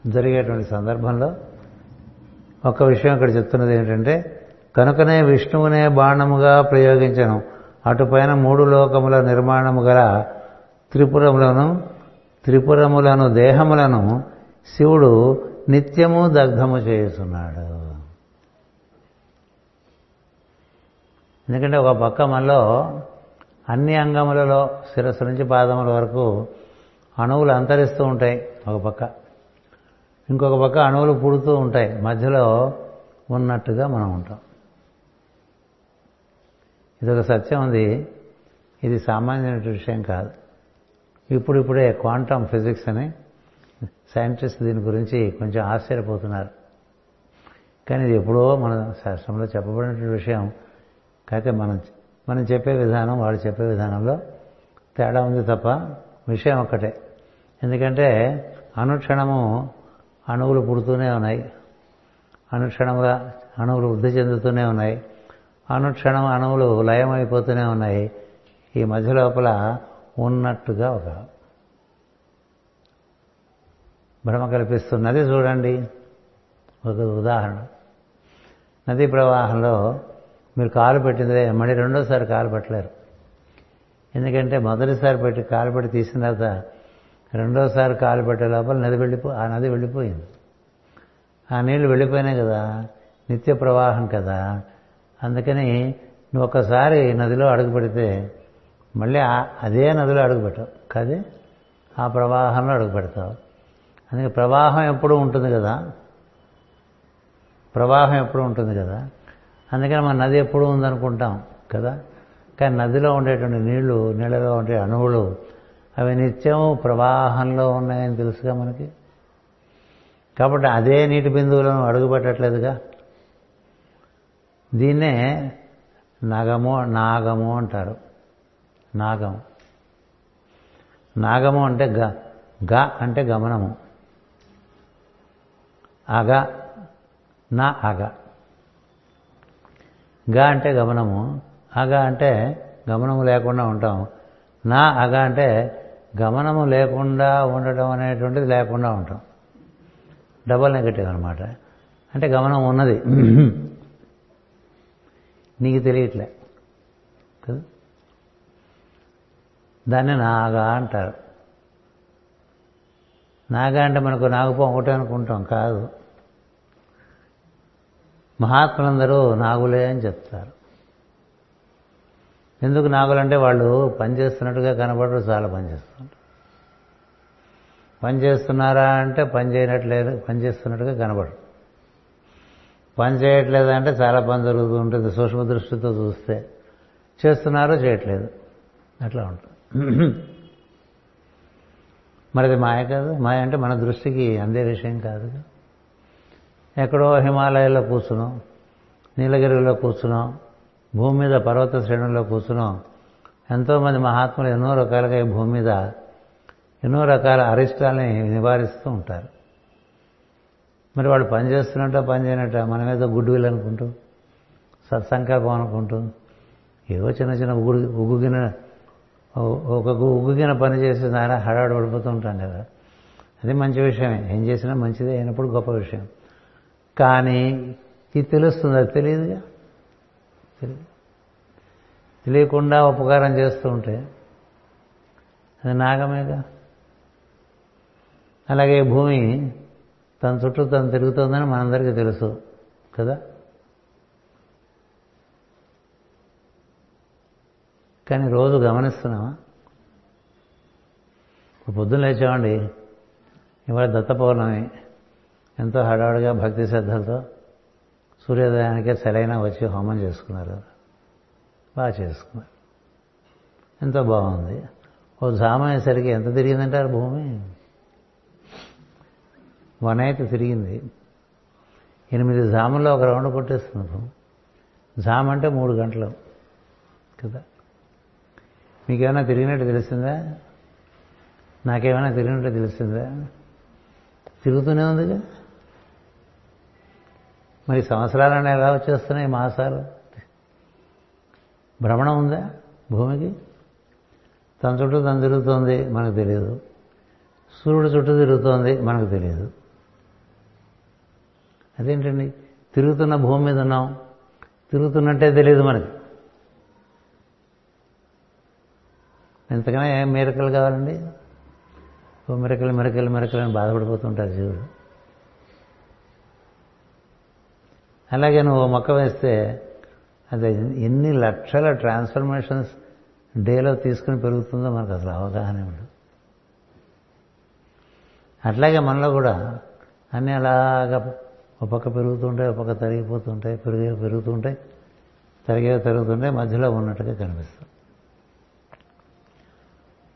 A: జరిగేటువంటి సందర్భంలో ఒక విషయం ఇక్కడ చెప్తున్నది ఏంటంటే కనుకనే విష్ణువునే బాణముగా ప్రయోగించను. అటుపైన మూడు లోకముల నిర్మాణము గల త్రిపురములను త్రిపురములను దేహములను శివుడు నిత్యము దగ్ధము చేస్తున్నాడు ఎందుకంటే ఒక పక్క మనలో అన్ని అంగములలో శిరస్సు నుంచి పాదముల వరకు అణువులు అంతరిస్తూ ఉంటాయి ఒక పక్క. ఇంకొక పక్క అణువులు పుడుతూ ఉంటాయి. మధ్యలో ఉన్నట్టుగా మనం ఉంటాం. ఇదొక సత్యం ఉంది. ఇది సామాన్యమైన విషయం కాదు. ఇప్పుడిప్పుడే క్వాంటమ్ ఫిజిక్స్ అని సైంటిస్ట్ దీని గురించి కొంచెం ఆశ్చర్యపోతున్నారు. కానీ ఇది ఎప్పుడో మన శాస్త్రంలో చెప్పబడినటువంటి విషయం. కాకపోతే మనం మనం చెప్పే విధానం వాళ్ళు చెప్పే విధానంలో తేడా ఉంది తప్ప విషయం ఒక్కటే. ఎందుకంటే అనుక్షణము అణువులు పుడుతూనే ఉన్నాయి. అనుక్షణంగా అణువులు వృద్ధి చెందుతూనే ఉన్నాయి. అనుక్షణం అణువులు లయమైపోతూనే ఉన్నాయి. ఈ మధ్య లోపల ఉన్నట్టుగా ఒక భ్రమ కల్పిస్తున్నది చూడండి. ఒక ఉదాహరణ. నదీ ప్రవాహంలో మీరు కాలు పెట్టిందే మళ్ళీ రెండోసారి కాలు పెట్టలేరు. ఎందుకంటే మొదటిసారి పెట్టి కాలు పెట్టి తీసిన తర్వాత రెండోసారి కాలు పెట్టే లోపల నది వెళ్ళిపో ఆ నది వెళ్ళిపోయింది. ఆ నీళ్ళు వెళ్ళిపోయినాయి కదా. నిత్య ప్రవాహం కదా. అందుకని నువ్వు ఒకసారి నదిలో అడుగు పెడితే మళ్ళీ అదే నదిలో అడుగు పెట్టావు. కదే? ఆ ప్రవాహంలో అడుగు పెడతావు. అందుకే ప్రవాహం ఎప్పుడూ ఉంటుంది కదా. ప్రవాహం ఎప్పుడూ ఉంటుంది కదా. అందుకని మన నది ఎప్పుడూ ఉందనుకుంటాం కదా. కానీ నదిలో ఉండేటువంటి నీళ్ళు నీళ్ళలో ఉండే అణువులు అవి నిత్యం ప్రవాహంలో ఉన్నాయని తెలుసుగా మనకి? కాబట్టి అదే నీటి బిందువులను అడుగుపెట్టట్లేదుగా? దీన్నే నాగము నాగము అంటారు. నాగం. నాగము అంటే గ. గ అంటే గమనము. అగ. నా అగ. గ అంటే గమనము. అగ అంటే గమనము లేకుండా ఉంటాం నా అగ అంటే గమనము లేకుండా ఉండటం అనేటువంటిది లేకుండా ఉంటాం. డబల్ నెగటివ్ అనమాట అంటే గమనం ఉన్నది. నీకు తెలియట్లే. కదా? దాన్ని నాగా అంటారు. నాగా అంటే మనకు నాగుపం ఒకటే అనుకుంటాం కాదు. మహాత్ములందరూ నాగులే అని చెప్తారు. ఎందుకు నాగులంటే వాళ్ళు పనిచేస్తున్నట్టుగా కనబడరు చాలా పనిచేస్తున్నారు పని చేస్తున్నారా అంటే పని చేయనట్లేదు పని చేస్తున్నట్టుగా కనబడరు. పని చేయట్లేదు అంటే చాలా పని జరుగుతూ ఉంటుంది సూక్ష్మ దృష్టితో చూస్తే. చేస్తున్నారో చేయట్లేదు. అట్లా ఉంటుంది. మరి అది మాయ కాదు మాయ అంటే మన దృష్టికి అందే విషయం కాదు. ఎక్కడో హిమాలయాల్లో కూర్చున్నాం నీలగిరిలో కూర్చున్నాం భూమి మీద పర్వత శ్రేణుల్లో కూర్చున్నాం. ఎంతోమంది మహాత్ములు ఎన్నో రకాలుగా ఈ భూమి మీద ఎన్నో రకాల అరిష్టాలని నివారిస్తూ ఉంటారు. మరి వాళ్ళు పని చేస్తున్నట్ట పని చేయనట్ట మన మీద గుడ్ విల్ అనుకుంటూ సత్సంకల్పం అనుకుంటూ ఏవో చిన్న చిన్న ఉగుడు ఉగ్గుగిన ఒక ఉగ్గుగిన పని చేసి నాయన హడాడు పడిపోతూ ఉంటాం కదా. అది మంచి విషయమే. ఏం చేసినా మంచిదే అయినప్పుడు గొప్ప విషయం. కానీ ఇది తెలుస్తుంది అది తెలియదుగా? తెలియకుండా ఉపకారం చేస్తూ ఉంటే అది నాగమేగా? అలాగే భూమి తన చుట్టూ తను తిరుగుతుందని మనందరికీ తెలుసు కదా? కానీ రోజు గమనిస్తున్నామా ఇప్పుడు పొద్దున్న లేచామండి ఇవాళ దత్త పౌర్ణమి. ఎంతో హడావుడిగా భక్తి శ్రద్ధలతో సూర్యోదయానికే సరైన వచ్చి హోమం చేసుకున్నారు. బాగా చేసుకున్నారు. ఎంతో బాగుంది. ఓ జామ అయ్యేసరికి ఎంత తిరిగిందంటారు భూమి? వన్ ఎయిట్ తిరిగింది. ఎనిమిది జాముల్లో ఒక రౌండ్ కొట్టేస్తుంది భూమి. జామ అంటే మూడు గంటలు కదా. మీకేమైనా తిరిగినట్టు తెలిసిందా? నాకేమైనా తిరిగినట్టు తెలిసిందా? తిరుగుతూనే ఉందిగా? మరి సంవత్సరాలన్నీ ఎలా వచ్చేస్తున్నాయి మాసాలు? భ్రమణం ఉందా భూమికి? తన చుట్టూ తను తిరుగుతోంది మనకు తెలియదు. సూర్యుడు చుట్టూ తిరుగుతోంది మనకు తెలియదు. అదేంటండి? తిరుగుతున్న భూమి మీద ఉన్నాం. తిరుగుతున్నట్టే తెలియదు మనకి. ఎంతకైనా ఏం మేరకలు కావాలండి? ఓ మిరకలు మిరకలు మిరకలు అని బాధపడిపోతుంటారు జీవుడు అలాగే నువ్వు మొక్క వేస్తే అది ఎన్ని లక్షల ట్రాన్స్ఫర్మేషన్స్ డేలో తీసుకుని పెరుగుతుందో మనకు అసలు అవగాహన ఉండదు. అట్లాగే మనలో కూడా అన్నీ అలాగా ఒక పక్క పెరుగుతుంటాయి ఒక పక్క తరిగిపోతుంటాయి పెరిగే పెరుగుతుంటాయి తరిగేవి తరుగుతుంటాయి మధ్యలో ఉన్నట్టుగా కనిపిస్తుంది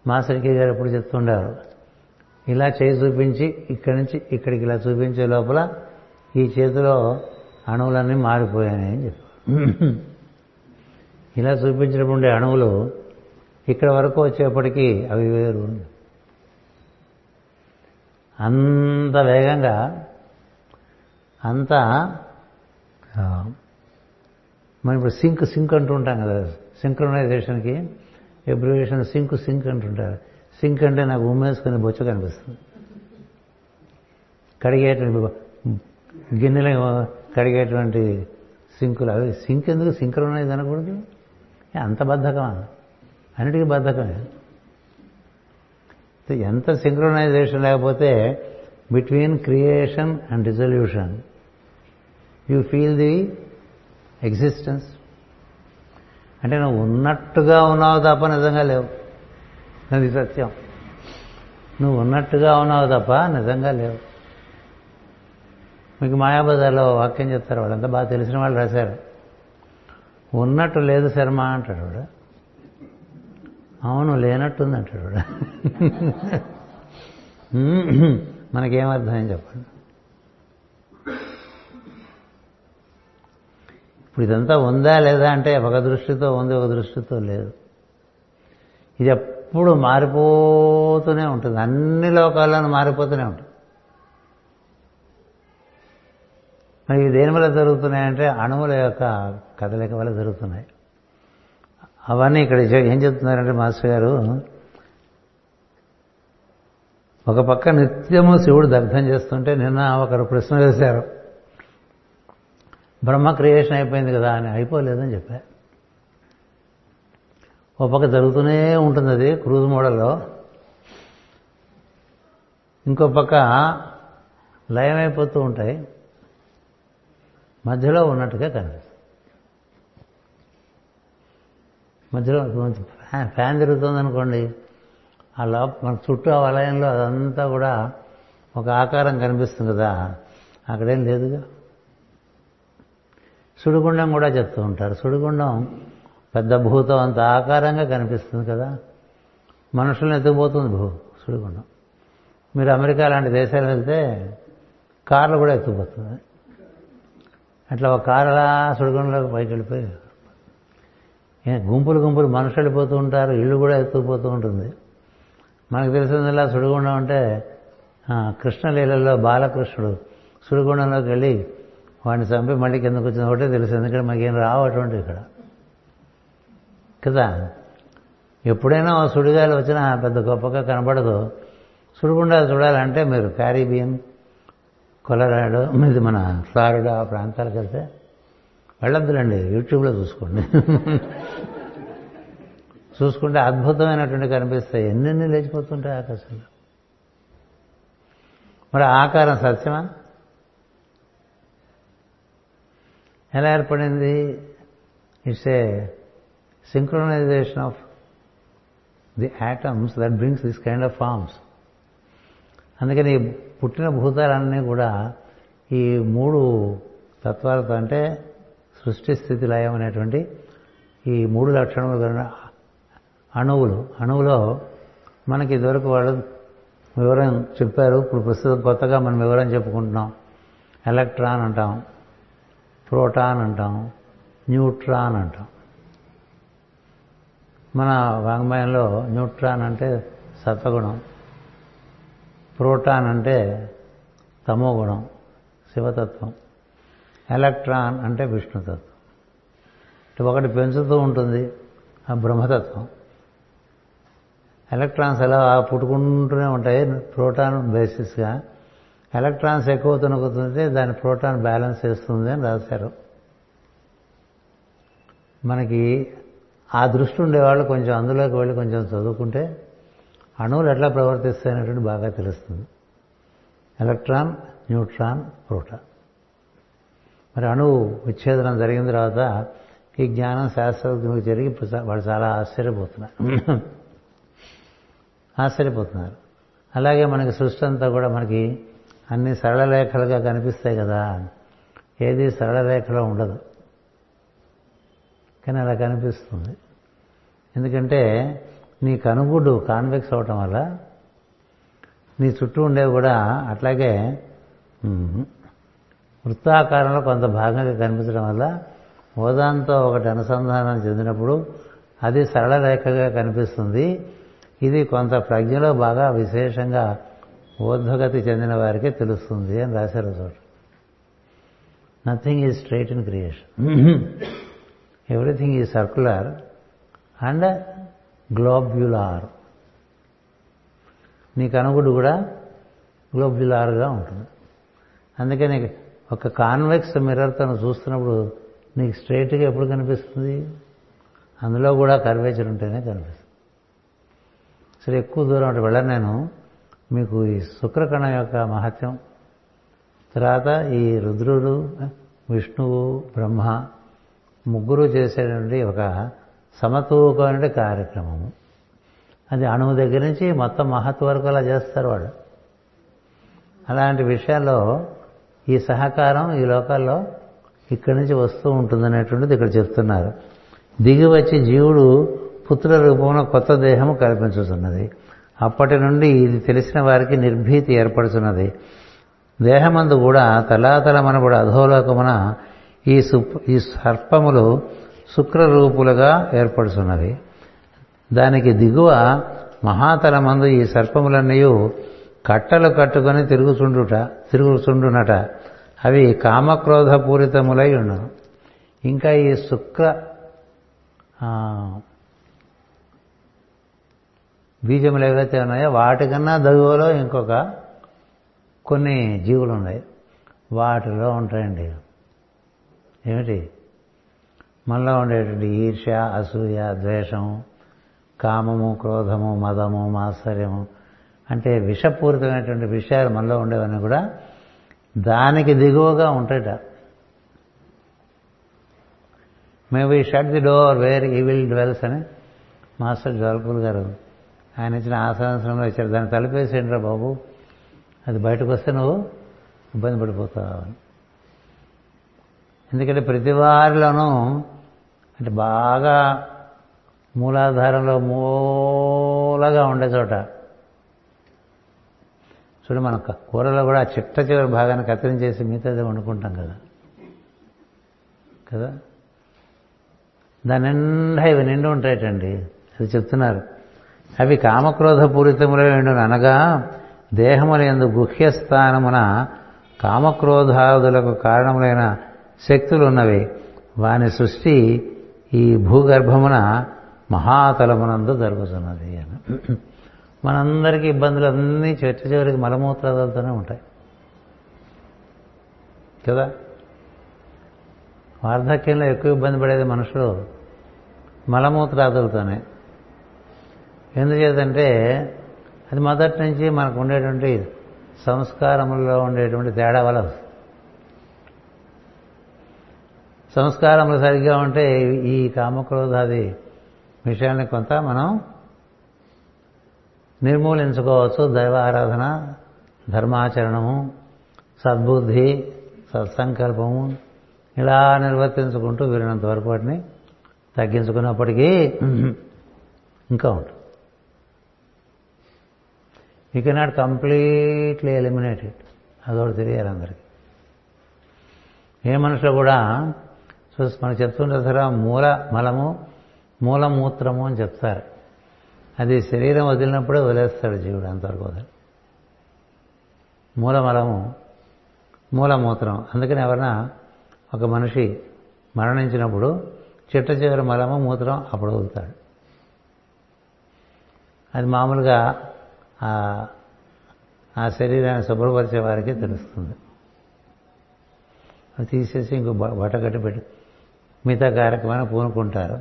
A: మాస్టర్కి గారు ఎప్పుడు చెప్తుండారు ఇలా చేయి చూపించి ఇక్కడి నుంచి ఇక్కడికి ఇలా చూపించే లోపల ఈ చేతిలో అణువులన్నీ మారిపోయాయి అని చెప్పారు ఇలా చూపించినప్పుడు ఉండే అణువులు ఇక్కడ వరకు వచ్చేప్పటికీ అవి వేరు అంత వేగంగా అంత మనం ఇప్పుడు సింక్ సింక్ అంటూ ఉంటాం కదా సింక్రనైజేషన్కి ఎబ్రివేషన్ సింక్ సింక్ అంటుంటారు సింక్ అంటే నాకు ఉమ్మేసుకుని బొచ్చ కనిపిస్తుంది. కడిగేటువంటి గిన్నెలు కడిగేటువంటి సింకులు. అవి సింక్ ఎందుకు? సింక్రనైజ్ అనకూడదు? అంత బద్ధకమా? అన్నిటికీ బద్ధకమే. ఎంత సింక్రొనైజేషన్ లేకపోతే between creation and resolution. You feel the existence. అంటే నువ్వు ఉన్నట్టుగా ఉన్నావు తప్ప నిజంగా లేవు. అది సత్యం. నువ్వు ఉన్నట్టుగా ఉన్నావు తప్ప నిజంగా లేవు. మీకు మాయాబజార్లో వాక్యం చెప్తారు వాళ్ళంతా. బాగా తెలిసిన వాళ్ళు రాశారు. ఉన్నట్టు లేదు శర్మ అంటాడు వాడు. అవును లేనట్టుంది అంటాడు వాడు. మనకేమర్థమని చెప్పండి? ఇప్పుడు ఇదంతా ఉందా లేదా అంటే ఒక దృష్టితో ఉంది ఒక దృష్టితో లేదు. ఇది ఎప్పుడు మారిపోతూనే ఉంటుంది. అన్ని లోకాల్లోనూ మారిపోతూనే ఉంటుంది. మరి ఇవి దేని వల్ల జరుగుతున్నాయంటే అణువుల యొక్క కదలిక వల్ల జరుగుతున్నాయి. అవన్నీ ఇక్కడ ఏం చెప్తున్నారంటే మాస్టర్ గారు ఒక పక్క నిత్యము శివుడు దగ్ధం చేస్తుంటే నిన్న ఒకరు ప్రశ్న వేశారు. బ్రహ్మ క్రియేషన్ అయిపోయింది కదా అని అయిపోలేదని చెప్పా. ఓ పక్క జరుగుతూనే ఉంటుంది అది క్రూజ్ మోడల్లో. ఇంకో పక్క లయమైపోతూ ఉంటాయి. మధ్యలో ఉన్నట్టుగా కనిపిస్తుంది. మధ్యలో ఫ్యాన్ తిరుగుతుంది అనుకోండి ఆ లోప మన చుట్టూ ఆ వలయంలో అదంతా కూడా ఒక ఆకారం కనిపిస్తుంది కదా అక్కడేం లేదుగా. సుడిగుండం కూడా చెప్తూ ఉంటారు. సుడిగుండం పెద్ద భూతం అంత ఆకారంగా కనిపిస్తుంది కదా. మనుషులను ఎత్తుకుపోతుంది భూ సుడిగుండం. మీరు అమెరికా లాంటి దేశాలు వెళ్తే కార్లు కూడా ఎత్తుకుపోతుంది. అట్లా ఒక కారు అలా సుడిగుండంలోకి పైకి వెళ్ళిపోయి గుంపులు గుంపులు మనుషులు వెళ్ళిపోతూ ఉంటారు ఇల్లు కూడా ఎత్తుకుపోతూ ఉంటుంది. మనకు తెలిసిందల్లా సుడిగుండం అంటే కృష్ణలీలలో బాలకృష్ణుడు సుడిగుండంలోకి వెళ్ళి వాడిని చంపి మళ్ళీ కిందకు వచ్చిన ఒకటే తెలుసు ఎందుకంటే మాకేం రావు అటువంటి ఇక్కడ. కదా? ఎప్పుడైనా సుడిగాలు సుడిగాలి వచ్చినా పెద్ద గొప్పగా కనపడదు. సుడిగుండాలు చూడాలంటే మీరు క్యారీబియన్ కొలరాడో ఇది మన ఫ్లారిడా ఆ ప్రాంతాలకు వెళ్తే వెళ్ళొద్దులండి యూట్యూబ్లో చూసుకోండి. చూసుకుంటే అద్భుతమైనటువంటి కనిపిస్తాయి. ఎన్నెన్ని లేచిపోతుంటాయి ఆకాశంలో? మరి ఆకారం సత్యమా? ఎలా ఏర్పడింది? It's a synchronization of the atoms that brings this kind of forms అందుకని పుట్టిన భూతాలన్నీ కూడా ఈ మూడు తత్వాలతో అంటే సృష్టి స్థితి లయం అనేటువంటి ఈ మూడు లక్షణములు కలిగిన అణువులు. అణువులో మనకి ఇదివరకు వాళ్ళు వివరం చెప్పారు. ఇప్పుడు ప్రస్తుతం కొత్తగా మనం వివరం చెప్పుకుంటున్నాం. ఎలక్ట్రాన్ అంటాం ప్రోటాన్ అంటాం న్యూట్రాన్ అంటాం. మన వాంగ్మయంలో న్యూట్రాన్ అంటే సత్వగుణం. ప్రోటాన్ అంటే తమో గుణం శివతత్వం. ఎలక్ట్రాన్ అంటే విష్ణుతత్వం. ఒకటి పెంచుతూ ఉంటుంది ఆ బ్రహ్మతత్వం. ఎలక్ట్రాన్స్ ఎలా పుట్టుకుంటూనే ఉంటాయి ప్రోటాన్ బేసిస్గా. ఎలక్ట్రాన్స్ ఎక్కువ తునుకుతుంటే దాని ప్రోటాన్ బ్యాలెన్స్ చేస్తుంది అని రాశారు. మనకి ఆ దృష్టి ఉండేవాళ్ళు కొంచెం అందులోకి వెళ్ళి కొంచెం చదువుకుంటే అణువులు ఎట్లా ప్రవర్తిస్తాయి అనేటువంటి బాగా తెలుస్తుంది. Electron neutron proton. మరి అణువు విచ్ఛేదనం జరిగిన తర్వాత ఈ జ్ఞానం శాస్త్రజ్ఞులకు జరిగి వాళ్ళు చాలా ఆశ్చర్యపోతున్నారు. ఆశ్చర్యపోతున్నారు. అలాగే మనకి సృష్టి అంతా కూడా మనకి అన్ని సరళ రేఖలుగా కనిపిస్తాయి కదా. ఏది సరళ రేఖలో ఉండదు. కానీ అలా కనిపిస్తుంది. ఎందుకంటే నీ కనుగుడ్డు కాన్వెక్స్ అవటం వల్ల నీ చుట్టూ ఉండేవి కూడా అట్లాగే వృత్తాకారంలో కొంత భాగంగా కనిపించడం వల్ల ఓదాంతో ఒకటి అనుసంధానం చెందినప్పుడు అది సరళ రేఖగా కనిపిస్తుంది. ఇది కొంత ప్రజ్ఞలో బాగా విశేషంగా ఊర్ధ్వగతి చెందిన వారికి తెలుస్తుంది అని రాశారు చోట. Nothing is straight in creation everything is circular and globular. నీ కనుగుడు కూడా గ్లోబ్యులార్గా ఉంటుంది. అందుకని ఒక కాన్వెక్స్ మిర్రర్ తను చూస్తున్నప్పుడు నీకు స్ట్రైట్గా ఎప్పుడు కనిపిస్తుంది? అందులో కూడా కర్వేచర్ ఉంటేనే కనిపిస్తుంది. సరే ఎక్కువ దూరం అటు వెళ్ళను నేను. మీకు ఈ శుక్రకణం యొక్క మహత్యం. తర్వాత ఈ రుద్రుడు విష్ణువు బ్రహ్మ ముగ్గురు చేసేటువంటి ఒక సమతూకమైన కార్యక్రమము. అది అణువు దగ్గర నుంచి మొత్తం మహత్ వరకు అలా చేస్తారు వాళ్ళు. అలాంటి విషయాల్లో ఈ సహకారం ఈ లోకాల్లో ఇక్కడి నుంచి వస్తూ ఉంటుందనేటువంటిది ఇక్కడ చెప్తున్నారు. దిగి వచ్చి జీవుడు పుత్ర రూపంలో కొత్త దేహము కల్పించుతున్నది. అప్పటి నుండి ఇది తెలిసిన వారికి నిర్భీతి ఏర్పడుతున్నది. దేహమందు కూడా తలాతలమనబడు అధోలోకమున ఈ ఈ సర్పములు శుక్రరూపులుగా ఏర్పడుచున్నవి. దానికి దిగువ మహాతలమందు ఈ సర్పములన్నీ కట్టలు కట్టుకొని తిరుగుచుండుట తిరుగుచుండునట. అవి కామక్రోధపూరితములై ఉండను. ఇంకా ఈ శుక్ర బీజములు ఏవైతే ఉన్నాయో వాటికన్నా దగువలో ఇంకొక కొన్ని జీవులు ఉన్నాయి వాటిలో ఉంటాయండి. ఏమిటి? మనలో ఉండేటువంటి ఈర్ష అసూయ ద్వేషం కామము క్రోధము మదము మాత్సర్యము. అంటే విషపూరితమైనటువంటి విషయాలు మనలో ఉండేవన్నీ కూడా దానికి దిగువగా ఉంటాయట. May we shut the door where he will dwells అని మాస్టర్ జ్వాల్పూర్ గారు ఆయన ఇచ్చిన ఆసనాశ్రమంలో ఇచ్చారు. దాన్ని తలిపేసేంట్రా బాబు? అది బయటకు వస్తే నువ్వు ఇబ్బంది పడిపోతావు ఎందుకంటే ప్రతి వారిలోనూ అంటే బాగా మూలాధారంలో మూలగా ఉండే చోట. చూడు మన కూరలో కూడా చిట్ట చివరి భాగాన్ని కత్తిరించేసి మిగతాది వండుకుంటాం కదా. కదా? దాని నిండా ఇవి నిండు ఉంటాయటండి. అది చెప్తున్నారు. అవి కామక్రోధ పూరితములై ఉండును అనగా దేహముల ఎందు గుహ్య స్థానమున కామక్రోధాదులకు కారణములైన శక్తులు ఉన్నవి వాని సృష్టి ఈ భూగర్భమున మహాతలమునందు జరుగుతున్నది అని. మనందరికీ ఇబ్బందులు అన్నీ చిట్ట చివరికి మలమూత్రాదులతోనే ఉంటాయి. కదా? వార్ధక్యంలో ఎక్కువ ఇబ్బంది పడేది మనుషులు మలమూత్రాదులతోనే. ఎందుచేతంటే అది మొదటి నుంచి మనకు ఉండేటువంటి సంస్కారముల్లో ఉండేటువంటి తేడా వల్ల సంస్కారములు సరిగ్గా ఉంటే ఈ కామక్రోధాది విషయాన్ని కొంత మనం నిర్మూలించుకోవచ్చు. దైవ ఆరాధన ధర్మాచరణము సద్బుద్ధి సత్సంకల్పము ఇలా నిర్వర్తించుకుంటూ వీరినంత వరకు వాటిని తగ్గించుకున్నప్పటికీ ఇంకా ఉంటుంది. యూ కెనాట్ కంప్లీట్లీ ఎలిమినేటెడ్ అదొకటి తెలియాలి అందరికీ. ఏ మనుషులు కూడా చూసి మనకు చెప్తుంటారు సరే మూల మలము మూలమూత్రము అని చెప్తారు. అది శరీరం వదిలినప్పుడే వదిలేస్తాడు జీవుడు అంతవరకు మూలమలము మూలమూత్రం. అందుకని ఎవరైనా ఒక మనిషి మరణించినప్పుడు చిట్ట చివరి మలము మూత్రం అప్పుడు వదులుతాడు. అది మామూలుగా ఆ శరీరాన్ని శుభ్రపరిచే వారికి తెలుస్తుంది. అది తీసేసి ఇంకో బట్ట కట్టి పెట్టి. మిగతా కార్యక్రమాన్ని పూనుకుంటారు.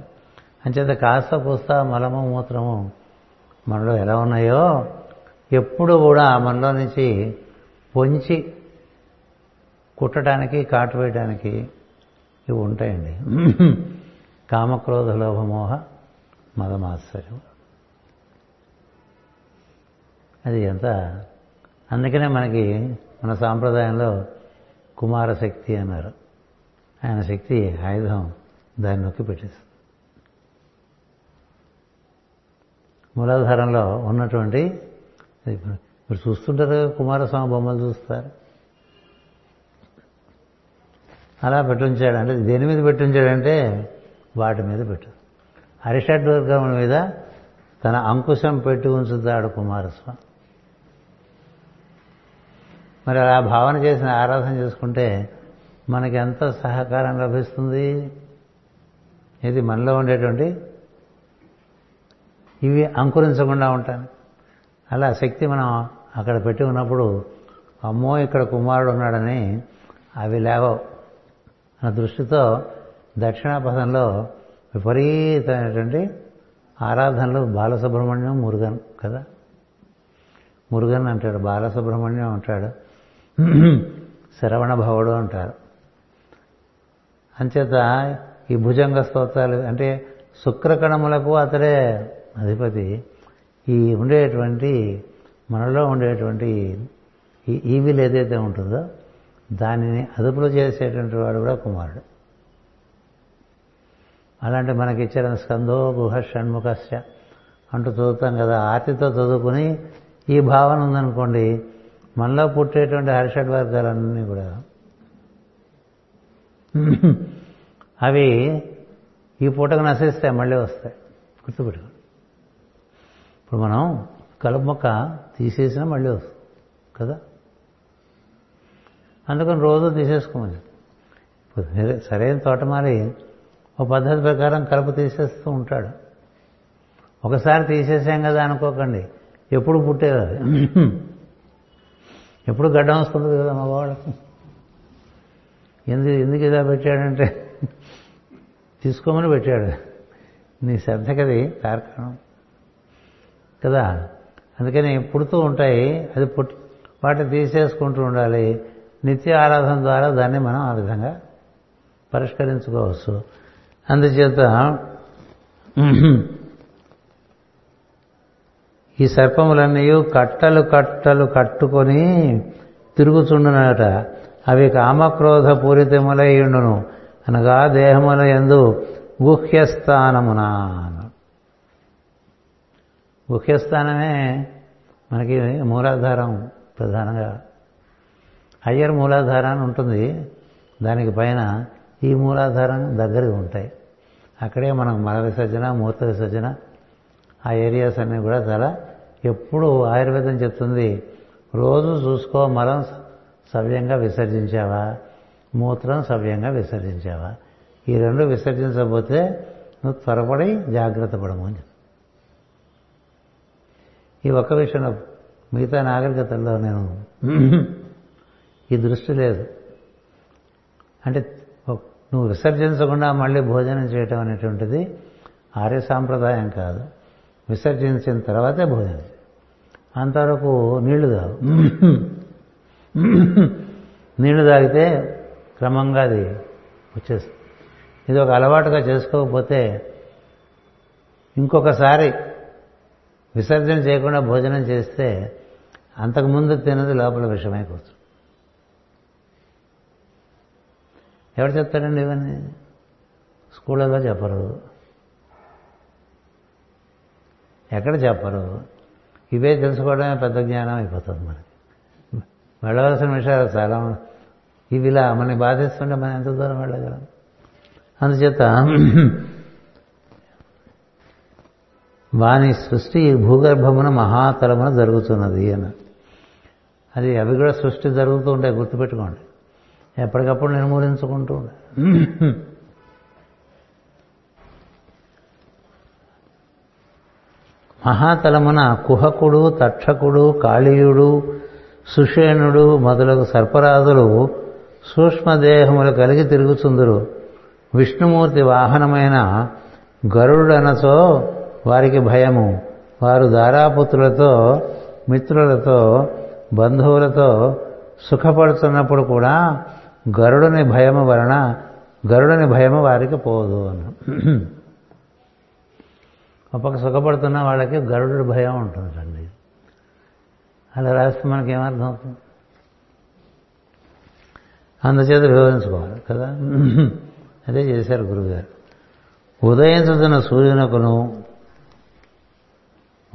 A: అంచేత కాస్త కూస్త మలము మూత్రము మనలో ఎలా ఉన్నాయో ఎప్పుడు కూడా మనలో నుంచి పొంచి కుట్టడానికి కాటు వేయడానికి ఇవి ఉంటాయండి. కామక్రోధ లోభమోహ మదమాశ్చర్యం అది ఎంత? అందుకనే మనకి మన సాంప్రదాయంలో కుమారశక్తి అన్నారు. ఆయన శక్తి ఆయుధం దాన్ని నొక్కి పెట్టేస్తుంది మూలాధారంలో ఉన్నటువంటి మీరు చూస్తుంటారు కుమారస్వామి బొమ్మలు చూస్తారు. అలా పెట్టుంచాడు అంటే దేని మీద పెట్టుంచాడంటే వాటి మీద పెట్టు హరిషడ్వర్గముల మీద తన అంకుశం పెట్టి ఉంచుతాడు కుమారస్వామి. మరి అలా భావన చేసిన ఆరాధన చేసుకుంటే మనకి ఎంత సహకారం లభిస్తుంది? ఇది మనలో ఉండేటువంటి ఇవి అంకురించకుండా ఉంటాను అలా శక్తి మనం అక్కడ పెట్టి ఉన్నప్పుడు అమ్మో ఇక్కడ కుమారుడు ఉన్నాడని అవి లేవవు. అన్న దృష్టితో దక్షిణాపథంలో విపరీతమైనటువంటి ఆరాధనలు బాలసుబ్రహ్మణ్యం మురుగన్ కదా? మురుగన్ అంటాడు బాలసుబ్రహ్మణ్యం అంటాడు. శ్రవణ భవుడు అంటారు. అంచేత ఈ భుజంగ స్తోత్రాలు అంటే శుక్రకణములకు అతడే అధిపతి. ఈ ఉండేటువంటి మనలో ఉండేటువంటి ఈ ఈవిల్ ఏదైతే ఉంటుందో దానిని అదుపులో చేసేటువంటి వాడు కూడా కుమారుడు. అలాంటి మనకి ఇచ్చిన స్కందో గుహ షణ్ముఖస్య అంటూ చదువుతాం కదా ఆర్తితో చదువుకుని ఈ భావన ఉందనుకోండి మనలో పుట్టేటువంటి హర్షడ్ వర్గాలన్నీ కూడా. అవి ఈ పూటకు నశిస్తాయి మళ్ళీ వస్తాయి. గుర్తుపెట్టుకో. ఇప్పుడు మనం కలుపు మొక్క తీసేసినా మళ్ళీ వస్తుంది కదా? అందుకని రోజు తీసేసుకోమని సరైన తోటమాలి ఒక పద్ధతి ప్రకారం కలుపు తీసేస్తూ ఉంటాడు. ఒకసారి తీసేసాం కదా అనుకోకండి ఎప్పుడు పుట్టేది ఎప్పుడు గడ్డం వస్తుంది కదా మగవాళ్ళకు ఎందుకు ఎందుకు ఇలా పెట్టాడంటే తీసుకోమని పెట్టాడు. నీ శ్రద్ధకది కార్కణం కదా? అందుకని పుడుతూ ఉంటాయి. అది పుట్టి వాటిని తీసేసుకుంటూ ఉండాలి. నిత్య ఆరాధన ద్వారా దాన్ని మనం ఆ విధంగా పరిష్కరించుకోవచ్చు. అందుచేత ఈ సర్పములన్నీ కట్టలు కట్టలు కట్టుకొని తిరుగుచుండునట. అవి కామక్రోధ పూరితములయ్యుండును అనగా దేహముల ఎందు గుహ్యస్థానమున గుహ్యస్థానమే మనకి మూలాధారం ప్రధానంగా. హయ్యర్ మూలాధారం ఉంటుంది. దానికి పైన ఈ మూలాధారం దగ్గరగా ఉంటాయి. అక్కడే మనం మల విసర్జన మూర్త విసర్జన ఆ ఏరియాస్ అన్నీ కూడా చాలా ఎప్పుడు ఆయుర్వేదం చెప్తుంది. రోజు చూసుకో మలం సవ్యంగా విసర్జించావా? మూత్రం సవ్యంగా విసర్జించావా? ఈ రెండు విసర్జించకపోతే నువ్వు త్వరపడి జాగ్రత్త పడము అని ఈ ఒక్క విషయంలో మిగతా నాగరికతల్లో నేను ఈ దృష్టి లేదు. అంటే నువ్వు విసర్జించకుండా మళ్ళీ భోజనం చేయటం అనేటువంటిది ఆర్య సాంప్రదాయం కాదు. విసర్జించిన తర్వాతే భోజనం అంతవరకు నీళ్ళు తాగు. నీళ్ళు తాగితే క్రమంగా అది వచ్చేస్తుంది. ఇది ఒక అలవాటుగా చేసుకోకపోతే ఇంకొకసారి విసర్జన చేయకుండా భోజనం చేస్తే అంతకుముందు తినది లోపల విషమై కూర్చు ఎవరు చెప్తారండి ఇవన్నీ? స్కూళ్ళలో చెప్పరు. ఎక్కడ చెప్పరు? ఇవే తెలుసుకోవడమే పెద్ద జ్ఞానం అయిపోతుంది మనకి. వెళ్ళవలసిన విషయాలు చాలా ఇవి ఇలా మనని బాధిస్తుంటే మనం ఎంత దూరం వెళ్ళగలం? అందుచేత వాని సృష్టి ఈ భూగర్భమున మహాతలమున జరుగుతున్నది అని అది అవి కూడా సృష్టి జరుగుతూ ఉంటాయి గుర్తుపెట్టుకోండి. ఎప్పటికప్పుడు నిర్మూలించుకుంటూ ఉండే మహాతలమున కుహకుడు తక్షకుడు కాళీయుడు సుషేణుడు మొదలగు సర్పరాజులు సూక్ష్మదేహములు కలిగి తిరుగుచుందురు. విష్ణుమూర్తి వాహనమైన గరుడనచో వారికి భయము. వారు దారాపుత్రులతో మిత్రులతో బంధువులతో సుఖపడుతున్నప్పుడు కూడా గరుడుని భయము వలన గరుడని భయము వారికి పోదు అన్న ఒక సుఖపడుతున్న వాళ్ళకి గరుడు భయం ఉంటుందండి. అలా రాస్తే మనకి ఏమర్థం అవుతుంది? అందుచేత వివరించుకోవాలి కదా? అదే చేశారు గురుగారు. ఉదయించుతున్న సూర్యునకును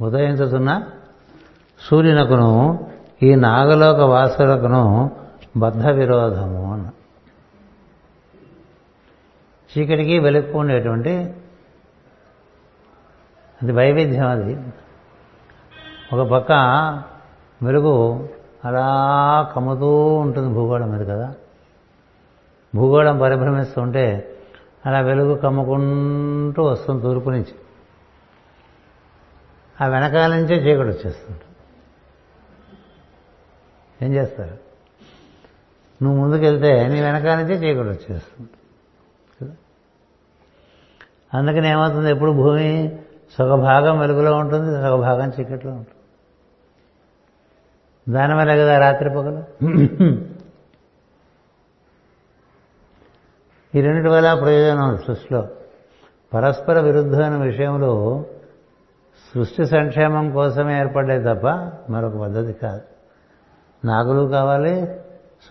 A: ఉదయించుతున్న సూర్యునకును ఈ నాగలోక వాసులకును బద్ధ విరోధము అన్న. చీకటికి వెలుక్కు ఉండేటువంటి అది వైవిధ్యం అది. ఒక పక్క వెలుగు అలా కమ్ముతూ ఉంటుంది భూగోళం మీద కదా? భూగోళం పరిభ్రమిస్తుంటే అలా వెలుగు కమ్ముకుంటూ వస్తుంది తూర్పు నుంచి. ఆ వెనకాల నుంచే చీకటి వచ్చేస్తుంది. ఏం చేస్తారు? నువ్వు ముందుకెళ్తే నీ వెనకాల నుంచే చీకటి వచ్చేస్తుంది. అందుకని ఏమవుతుంది? ఎప్పుడు భూమి సగభాగం వెలుగులో ఉంటుంది సగభాగం చీకట్లో ఉంటుంది. దానివల్ల కదా రాత్రి పగలు? ఈ రెండింటి వల్ల ప్రయోజనం సృష్టిలో. పరస్పర విరుద్ధమైన విషయంలో సృష్టి సంక్షేమం కోసమే ఏర్పడ్డాయి తప్ప మరొక పద్ధతి కాదు. నాగులు కావాలి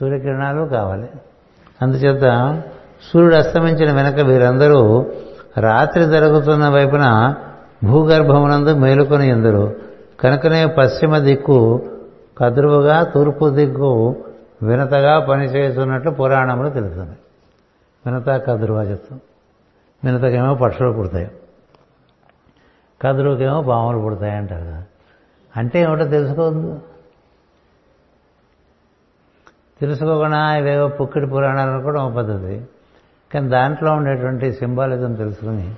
A: సూర్యకిరణాలు కావాలి. అందుచేత సూర్యుడు అస్తమించిన వెనక వీరందరూ రాత్రి జరుగుతున్న వైపున భూగర్భమునందు మేలుకొని ఎందరు. కనుకనే పశ్చిమ దిక్కు కదురువుగా తూర్పు దిక్కు వినతగా పనిచేస్తున్నట్లు పురాణములు తెలుస్తుంది మినతా కదురువా చెప్తాం. మినతకేమో పక్షులు పుడతాయి. కదురుకేమో పాములు పుడతాయి అంటారు కదా. అంటే ఏమిటో తెలుసుకోవద్దు. తెలుసుకోకుండా ఇవేవో పుక్కిడి పురాణాలు కూడా ఒక పద్ధతి. కానీ దాంట్లో ఉండేటువంటి సింబాలిజం తెలుసుకుని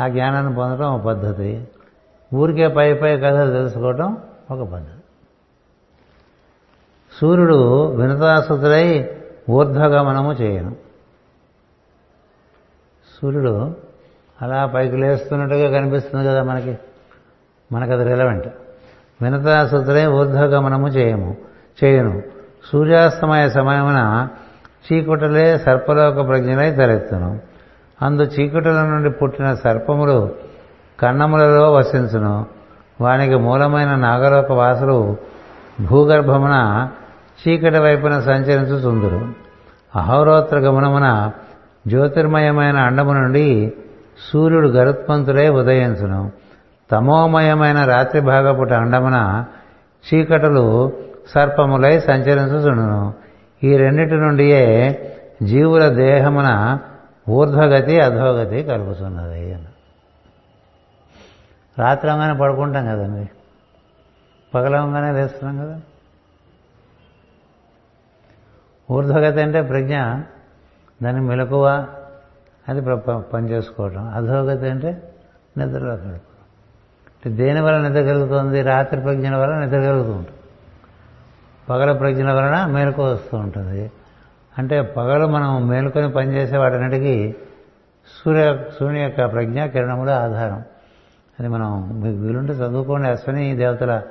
A: ఆ జ్ఞానాన్ని పొందడం ఒక పద్ధతి. ఊరికే పై పై కథలు తెలుసుకోవటం ఒక పద్ధతి. సూర్యుడు వినతాసుతుడై ఊర్ధ్వగమనము చేయను. సూర్యుడు అలా పైకి లేస్తున్నట్టుగా కనిపిస్తుంది కదా మనకి. మనకు అది రిలవెంట్ వినతాసుతుడై ఊర్ధ్వగమనము చేయము చేయను. సూర్యాస్తమయ సమయమున చీకుటలే సర్పలోక ప్రజ్ఞలై తలెత్తును. అందు చీకుటల నుండి పుట్టిన సర్పములు కన్నములలో వసించును. వానికి మూలమైన నాగలోక వాసులు భూగర్భమున చీకటి వైపున సంచరించుచుందురు. అహోరోత్ర గమనమున జ్యోతిర్మయమైన అండము నుండి సూర్యుడు గరుత్మంతుడై ఉదయించును. తమోమయమైన రాత్రి భాగపుట అండమున చీకటలు సర్పములై సంచరించుచుండును. ఈ రెండిటి నుండియే జీవుల దేహమున ఊర్ధ్వగతి అధోగతి కలుగుతున్నది అని. అవగానే పడుకుంటాం కదండి. పగలవంగానే లేస్తున్నాం కదా. ఊర్ధ్వగతి అంటే ప్రజ్ఞ. దాని మెలకువ అది పని చేసుకోవటం అధోగతి అంటే నిద్రలో గడపడం అంటే దేని వల్ల నిద్ర కలుగుతుంది? రాత్రి ప్రజ్ఞల వల్ల నిద్ర కలుగుతూ ఉంటుంది పగల ప్రజ్ఞ వలన మేలుకు వస్తూ ఉంటుంది. అంటే పగలు మనం మేలుకొని పనిచేసే వాటన్నిటికీ సూర్య సూర్యుని యొక్క ప్రజ్ఞ కిరణముల ఆధారం. అది మనం మీకు వీలుంటే చదువుకోండి. అశ్వని దేవతల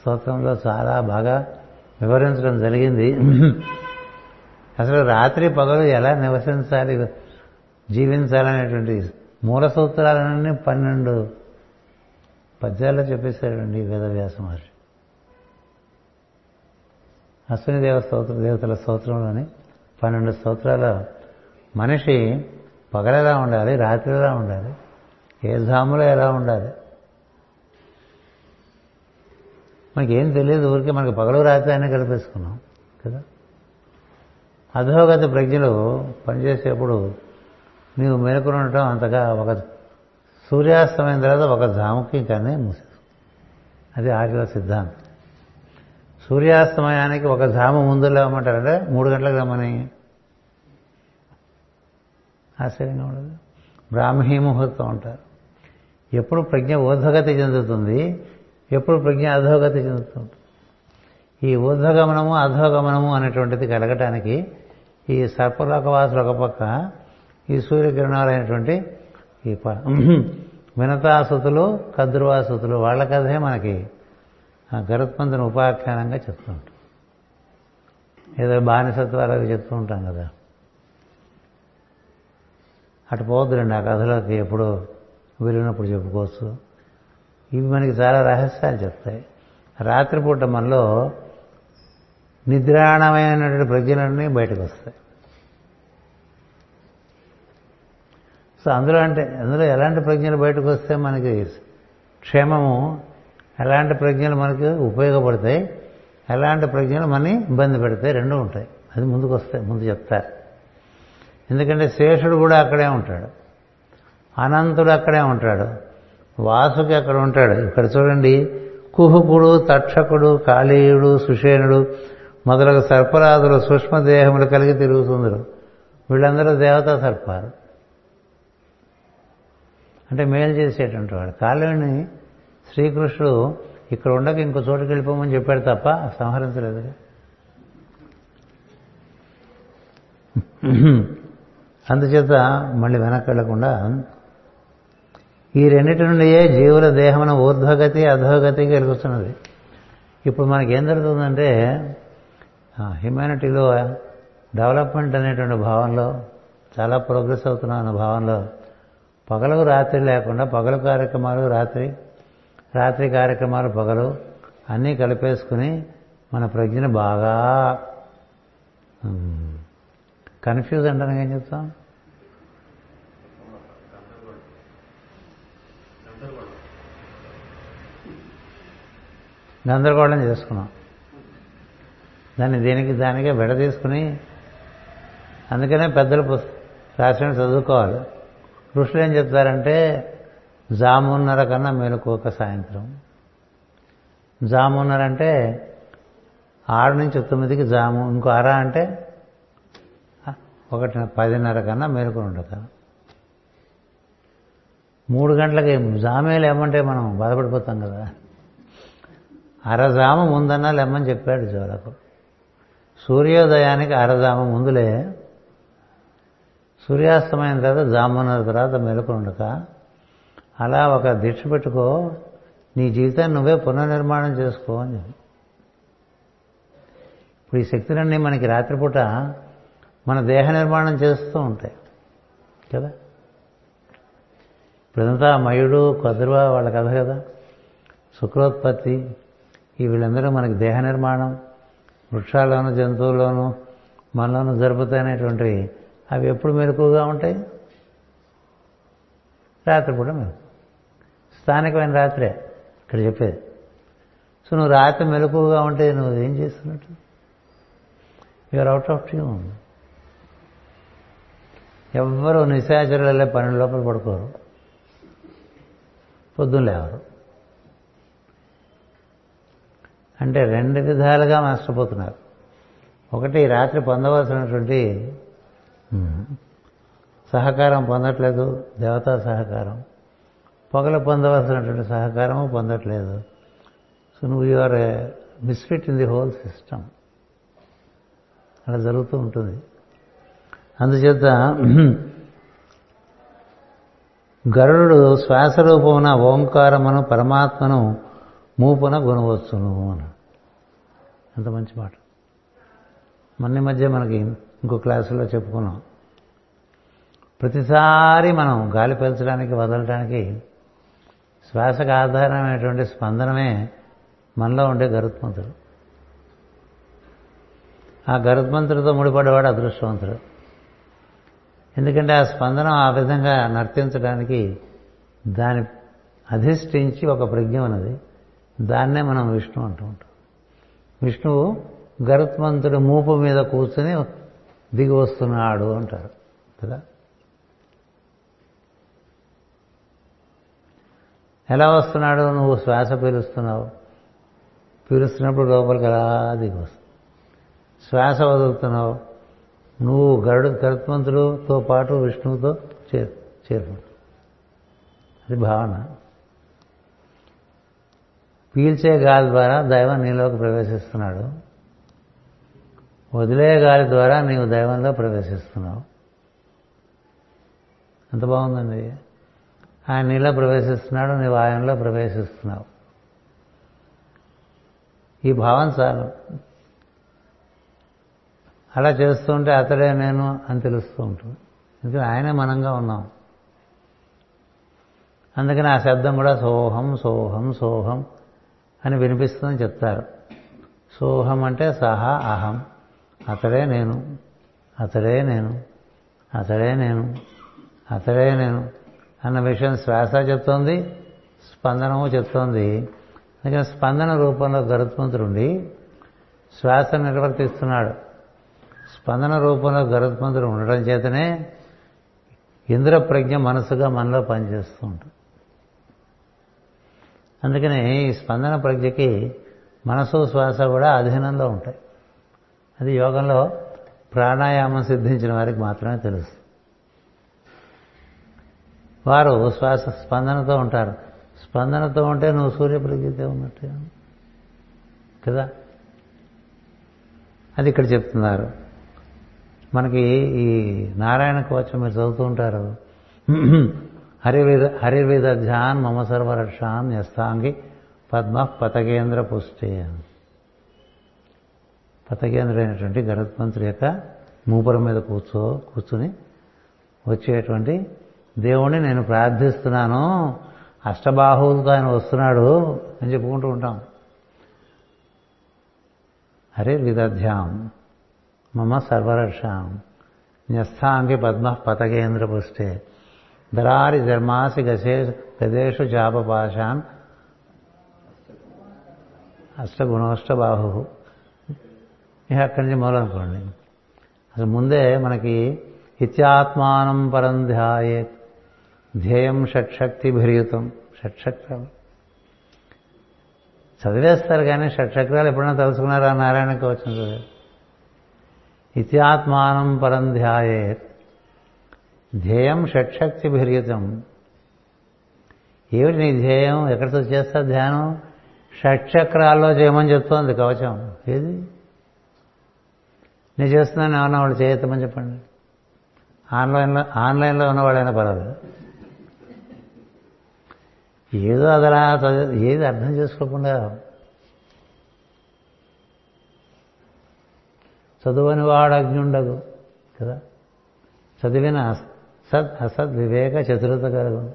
A: స్తోత్రంలో చాలా బాగా వివరించడం జరిగింది. అసలు రాత్రి పగలు ఎలా నివసించాలి? జీవించాలనేటువంటి మూల సూత్రాలన్నీ పన్నెండు పద్యాల్లో చెప్పేశాడండి వేదవ్యాస మహర్షి. అశ్విని దేవ స్తోత్ర దేవతల స్తోత్రంలోని పన్నెండు స్తోత్రాల మనిషి పగలెలా ఉండాలి? రాత్రి ఎలా ఉండాలి? ఏ ధాములో ఎలా ఉండాలి? మనకేం తెలియదు ఊరికే మనకి పగలు రాత్రి అని కల్పిస్తున్నాం కదా? అధోగతి ప్రజ్ఞలు పనిచేసేప్పుడు నీవు మేలుకుని ఉండటం అంతగా ఒక సూర్యాస్తమైన తర్వాత ఒక జాముకి కానీ మూసేది అది ఆర్యవ సిద్ధాంతం. సూర్యాస్తమయానికి ఒక జాము ముందు లేవమంటారంటే మూడు గంటలకు రమ్మని ఆశ్చర్యంగా ఉండదు. బ్రాహ్మీ ముహూర్తం అంటారు. ఎప్పుడు ప్రజ్ఞ ఊర్ధగతి చెందుతుంది ఎప్పుడు ప్రజ్ఞ అధోగతి చెందుతుంది. ఈ ఊర్ధగమనము అధోగమనము అనేటువంటిది కలగటానికి ఈ సర్పలోకవాసులు ఒక పక్క ఈ సూర్యకిరణాలైనటువంటి ఈ ప- వినతాసుతులు కద్రువాసుతులు వాళ్ళ కథే మనకి ఆ గరుత్మంతుని ఉపాఖ్యానంగా చెప్తూ ఉంటాం. ఏదో బానిసత్వాలు అవి చెప్తూ ఉంటాం కదా. అటు పోవద్దులండి ఆ కథలోకి ఎప్పుడు వెళ్ళినప్పుడు చెప్పుకోవచ్చు. ఇవి మనకి చాలా రహస్యాలు చెప్తాయి. రాత్రిపూట మనలో నిద్రాణమైనటువంటి ప్రజ్ఞలన్నీ బయటకు వస్తాయి సో అందులో అంటే అందులో ఎలాంటి ప్రజ్ఞలు బయటకు వస్తే మనకి క్షేమము ఎలాంటి ప్రజ్ఞలు మనకి ఉపయోగపడతాయి ఎలాంటి ప్రజ్ఞలు మనని ఇబ్బంది పెడతాయి రెండు ఉంటాయి. అది ముందుకు వస్తాయి ముందు చెప్తారు. ఎందుకంటే శేషుడు కూడా అక్కడే ఉంటాడు. అనంతుడు అక్కడే ఉంటాడు. వాసుకి అక్కడ ఉంటాడు. ఇక్కడ చూడండి కుహుకుడు తక్షకుడు కాళీయుడు సుషేనుడు మొదలగు సర్పరాజులు సూక్ష్మదేహములు కలిగి తిరుగుతుందరు. వీళ్ళందరూ దేవతా సర్పాలు. అంటే మేలు చేసేటువంటి వాడు. కాలుని శ్రీకృష్ణుడు ఇక్కడ ఉండక ఇంకో చోటుకి వెళ్ళిపోమని చెప్పాడు తప్ప సంహరించలేదు. అందుచేత మళ్ళీ వెనక్కి వెళ్ళకుండా ఈ రెండింటి నుండియే జీవుల దేహమున ఊర్ధ్వగతి అధోగతి కలుగుతున్నది ఇప్పుడు మనకి ఏం జరుగుతుందంటే హ్యుమానిటీలో డెవలప్మెంట్ అనేటువంటి భావంలో చాలా ప్రోగ్రెస్ అవుతున్నాం అన్న భావంలో పగలకు రాత్రి లేకుండా పగలు కార్యక్రమాలు రాత్రి రాత్రి కార్యక్రమాలు పగలు అన్నీ కలిపేసుకుని మన ప్రజ్ఞను బాగా కన్ఫ్యూజ్ అంటాను ఏం చెప్తాం? గందరగోళం చేసుకున్నాం. దాన్ని దీనికి దానికే విడదీసుకుని అందుకనే పెద్దలు రాసిన చదువుకోవాలి. ఋషులు ఏం చెప్తారంటే జామున్నర కన్నా మేలుకోక సాయంత్రం. జామున్నర అంటే ఆరు నుంచి తొమ్మిదికి జాము ఇంకో అర అంటే ఒకటి పదిన్నర కన్నా మేలుకొని ఉండక. మూడు గంటలకి జామే లేమంటే మనం బాధపడిపోతాం కదా. అరజాము ముందన్నా లెమ్మని చెప్పాడు జోలకు సూర్యోదయానికి అరజాము ముందులే సూర్యాస్తమైన తర్వాత జామున్నర తర్వాత మెలకు ఉండక అలా ఒక దీక్ష పెట్టుకో నీ జీవితాన్ని నువ్వే పునర్నిర్మాణం చేసుకో అని చెప్పి. ఇప్పుడు ఈ శక్తులన్నీ మనకి రాత్రిపూట మన దేహ నిర్మాణం చేస్తూ ఉంటాయి. కదా? ఇప్పుడంతా మయుడు కదురువ వాళ్ళ కథ కదా? శుక్రోత్పత్తి ఈ వీళ్ళందరూ మనకి దేహ నిర్మాణం వృక్షాల్లోనూ జంతువుల్లోనూ మనలోనూ జరుపుతాయనేటువంటివి అవి ఎప్పుడు మెలకుగా ఉంటాయి? రాత్రిపూట మెలకు స్థానికమైన రాత్రే ఇక్కడ చెప్పేది. సో నువ్వు రాత్రి మెలకుగా ఉంటే నువ్వు ఏం చేస్తున్నట్టు? యూఆర్ అవుట్ ఆఫ్ ట్యూన్ ఎవ్వరూ నిశాచరులే పన్నెండు లోపల పడుకోరు. పొద్దున్న లేవరు. అంటే రెండు విధాలుగా నష్టపోతున్నారు ఒకటి రాత్రి పొందవలసినటువంటి సహకారం పొందట్లేదు దేవతా సహకారం. పొగలు పొందవలసినటువంటి సహకారము పొందట్లేదు. సో నువ్వు your misfit in the whole system అలా జరుగుతూ ఉంటుంది. అందుచేత గరుడు శ్వాసరూపమున ఓంకారమును పరమాత్మను మూపున గుణవచ్చును అని అంత మంచి మాట. మొన్న మధ్య మనకి ఇంకో క్లాసులో చెప్పుకున్నాం. ప్రతిసారి మనం గాలి పీల్చడానికి వదలడానికి శ్వాసకు ఆధారమైనటువంటి స్పందనమే మనలో ఉండే గరుత్మంతుడు. ఆ గరుత్మంతుడితో ముడిపడేవాడు అదృష్టవంతుడు. ఎందుకంటే ఆ స్పందనం ఆ విధంగా నర్తించడానికి దాని అధిష్ఠించి ఒక ప్రజ్ఞ ఉన్నది. దాన్నే మనం విష్ణు అంటూ ఉంటాం. విష్ణువు గరుత్మంతుడి మూపు మీద కూర్చుని దిగి వస్తున్నాడు అంటారు కదా? ఎలా వస్తున్నాడు? నువ్వు శ్వాస పీలుస్తున్నావు. పీలుస్తున్నప్పుడు లోపలికి అలా దిగి వస్తుంది శ్వాస వదులుతున్నావు. నువ్వు గరుడు కరుత్మంతుడుతో పాటు విష్ణువుతో చేరు చేరుకుంటావు. అది భావన. పీల్చే గాలి ద్వారా దైవం నీలోకి ప్రవేశిస్తున్నాడు. వదిలే గాలి ద్వారా నీవు దైవంలో ప్రవేశిస్తున్నావు. ఎంత బాగుందండి. ఆయన నీలో ప్రవేశిస్తున్నాడు నీవు ఆయనలో ప్రవేశిస్తున్నావు. ఈ భావం చాలు. అలా చేస్తుంటే అతడే నేను అని తెలుస్తూ ఉంటుంది. ఎందుకంటే ఆయనే మనంగా ఉన్నాం. అందుకని ఆ శబ్దం కూడా సోహం సోహం సోహం అని వినిపిస్తుందని చెప్తారు. సోహం అంటే సహా అహం. అతడే నేను అతడే నేను అతడే నేను అతడే నేను అన్న విషయం శ్వాస చెప్తోంది స్పందనము చెప్తోంది. అందుకని స్పందన రూపంలో గరుత్మంతుడుండి శ్వాస నిర్వర్తిస్తున్నాడు. స్పందన రూపంలో గరుత్మంతుడు ఉండడం చేతనే ఇంద్ర ప్రజ్ఞ మనసుగా మనలో పనిచేస్తూ ఉంటుంది అందుకని ఈ స్పందన ప్రజ్ఞకి మనసు శ్వాస కూడా అధీనంలో ఉంటాయి. అది యోగంలో ప్రాణాయామం సిద్ధించిన వారికి మాత్రమే తెలుసు. వారు శ్వాస స్పందనతో ఉంటారు. స్పందనతో ఉంటే నువ్వు సూర్యప్రజ్ఞతే ఉన్నట్టే. కదా? అది ఇక్కడ చెప్తున్నారు. మనకి ఈ నారాయణ కోచం మీరు చదువుతూ ఉంటారు. హరివేద హరివేద ధ్యాన్ మమ సర్వరక్షాన్ యస్తాంగి పద్మ పతకేంద్ర పుష్టి పతకేంద్రైనటువంటి గరుత్మంతుడి యొక్క మూపురం మీద కూర్చో కూర్చుని వచ్చేటువంటి దేవుణ్ణి నేను ప్రార్థిస్తున్నాను అష్టబాహువులతో ఆయన వస్తున్నాడు అని చెప్పుకుంటూ ఉంటాం. హరే విదధ్యాం మమ సర్వరక్షాం న్యస్థాంగి పద్మ పతకేంద్ర పుష్టే దరారి ధర్మాసి గసే గదేషు చాపపాశాన్ అష్టగుణోష్టబాహు. ఇక అక్కడి నుంచి మొదలనుకోండి. అసలు ముందే మనకి ఇత్యాత్మానం పరం ధ్యాయే ధ్యేయం షట్శక్తి భరియుతం షట్చక్రాలు చదివేస్తారు కానీ షట్చక్రాలు ఎప్పుడైనా తలుసుకున్నారా? నారాయణకి వచ్చిన చదివే ఇత్యాత్మానం పరం ధ్యాయే ధ్యేయం షట్శక్తి భిరియుతం ఏమిటి నీ ధ్యేయం? ఎక్కడితో చేస్తా ధ్యానం? షట్చక్రాల్లో చేయమని చెప్తోంది కవచం. ఏది? నేను చేస్తున్నాను ఏమన్నా వాళ్ళు చేయొత్తమని చెప్పండి. ఆన్లైన్లో ఆన్లైన్లో ఉన్నవాళ్ళైనా పర్వాలేదు. ఏదో అదలా ఏది అర్థం చేసుకోకుండా చదువని వాడు అగ్నిండగు కదా? చదివిన సద్ అసద్ వివేక చతురత కలుగు.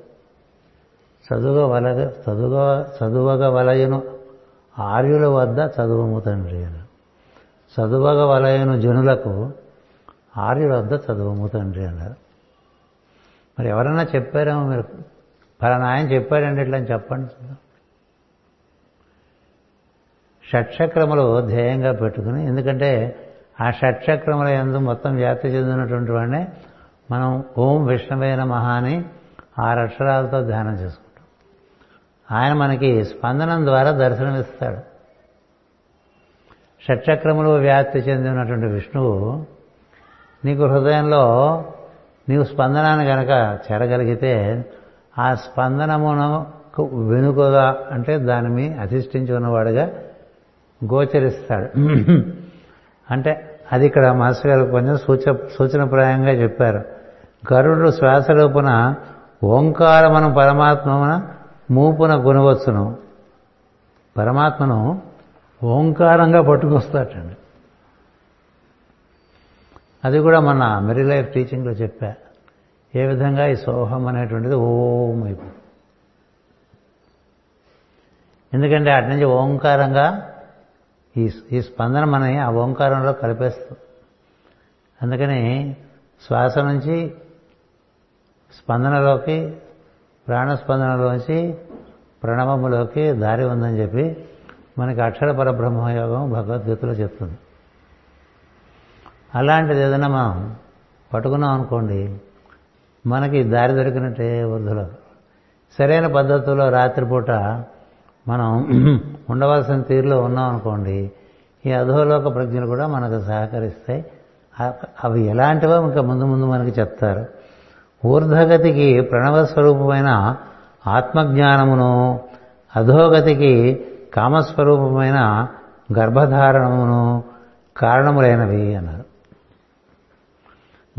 A: చదువుగ వలగ చదువుగ చదువగ వలయును ఆర్యుల వద్ద చదువుము తండ్రి చదువగ వలయను జనులకు ఆర్యుల వద్ద చదువుము తండ్రి అన్నారు. మరి ఎవరన్నా చెప్పారేమో మీరు? ఫలానా ఆయన చెప్పాడండి ఇట్లా అని చెప్పండి. షట్చక్రములు ధ్యేయంగా పెట్టుకుని ఎందుకంటే ఆ షట్చక్రముల ఎందు మొత్తం వ్యాప్తి చెందినటువంటి వాడినే మనం ఓం విష్ణువైన మహాని ఆరు అక్షరాలతో ధ్యానం చేసుకుంటాం. ఆయన మనకి స్పందనం ద్వారా దర్శనమిస్తాడు. షట్చక్రములు వ్యాప్తి చెందినటువంటి విష్ణువు నీకు హృదయంలో నీవు స్పందనాన్ని కనుక చేరగలిగితే ఆ స్పందనమునకు వెనుకగా అంటే దాని మీ అధిష్ఠించి ఉన్నవాడుగా గోచరిస్తాడు. అంటే అది ఇక్కడ మాస్టర్ గారు కొంచెం సూచ సూచనప్రాయంగా చెప్పారు. గరుడు శ్వాస రూపున ఓంకారమను పరమాత్మన మూపున కొనవచ్చును పరమాత్మను ఓంకారంగా పట్టుకొస్తాటండి అది కూడా మన మెరీ లైఫ్ టీచింగ్లో చెప్పా. ఏ విధంగా ఈ సోహం అనేటువంటిది ఓం అయిపో. ఎందుకంటే అటు నుంచి ఓంకారంగా ఈ ఈ స్పందన మనని ఆ ఓంకారంలో కలిపేస్తుంది. అందుకని శ్వాస నుంచి స్పందనలోకి ప్రాణస్పందనలోంచి ప్రణవములోకి దారి ఉందని చెప్పి మనకి అక్షర పరబ్రహ్మయోగం భగవద్గీతలో చెప్తుంది. అలాంటిది ఏదైనా మనం పట్టుకున్నాం అనుకోండి మనకి దారి దొరికినట్టే వృద్ధులు సరైన పద్ధతిలో రాత్రిపూట మనం ఉండవలసిన తీరులో ఉన్నాం అనుకోండి ఈ అధోలోక ప్రజ్ఞలు కూడా మనకు సహకరిస్తాయి. అవి ఎలాంటివో ఇంకా ముందు ముందు మనకి చెప్తారు. ఊర్ధగతికి ప్రణవ స్వరూపమైన ఆత్మజ్ఞానమును అధోగతికి కామస్వరూపమైన గర్భధారణమును కారణములైనవి అన్నారు.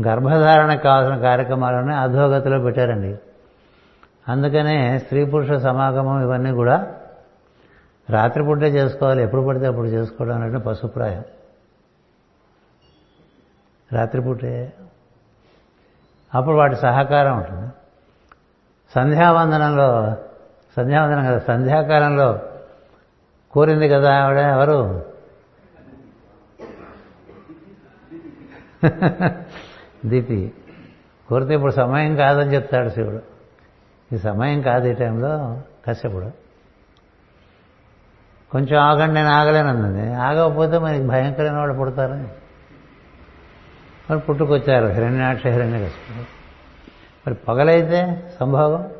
A: గర్భధారణ కావాల్సిన కార్యక్రమాలన్నీ అధోగతిలో పెట్టారండి. అందుకనే స్త్రీ పురుష సమాగమం ఇవన్నీ కూడా రాత్రిపూటే చేసుకోవాలి ఎప్పుడు పడితే అప్పుడు చేసుకోవడం అనేది పశుప్రాయం. రాత్రిపూటే అప్పుడు వాటి సహకారం ఉంటుంది. సంధ్యావందనంలో సంధ్యావందనం కదా సంధ్యాకాలంలో కోరింది కదా ఆవిడ? ఎవరు? దీపి. కోరితే ఇప్పుడు సమయం కాదని చెప్తాడు శివుడు. ఈ సమయం కాదు ఈ టైంలో కశ్యపుడు కొంచెం ఆగండి నేను ఆగలేనంది ఆగకపోతే మనకి భయంకరమైన వాడు పుడతారని మరి పుట్టుకొచ్చారు. హిరణ్యాక్ష హిరణ్య కశ్యపుడు మరి పగలైతే సంభోగం?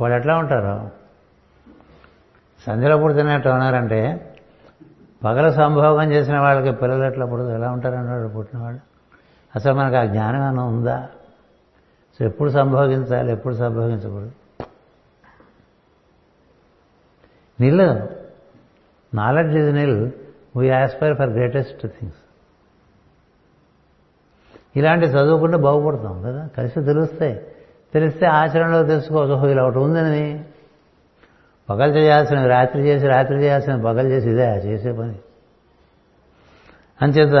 A: వాళ్ళు ఎట్లా ఉంటారు? సంధ్యలో పుడుతున్నట్టు ఉన్నారంటే పగల సంభోగం చేసిన వాళ్ళకి పిల్లలు ఎట్లా పుడదు ఎలా ఉంటారన్నాడు పుట్టినవాడు. అసలు మనకు ఆ జ్ఞానం అన్న ఉందా? సో ఎప్పుడు సంభోగించాలి ఎప్పుడు సంభోగించకూడదు? Nil knowledge is nil we aspire for greatest things ఇలాంటి చదువుకుంటే బాగుపడతాం కదా? కలిసి తెలుస్తాయి. తెలిస్తే ఆచరణలో తెలుసుకోవచ్చు ఇలా ఒకటి ఉందని. పగలు చేయాల్సిన రాత్రి చేసి రాత్రి చేయాల్సిన పగలు చేసి ఇదే చేసే పని. అంచేత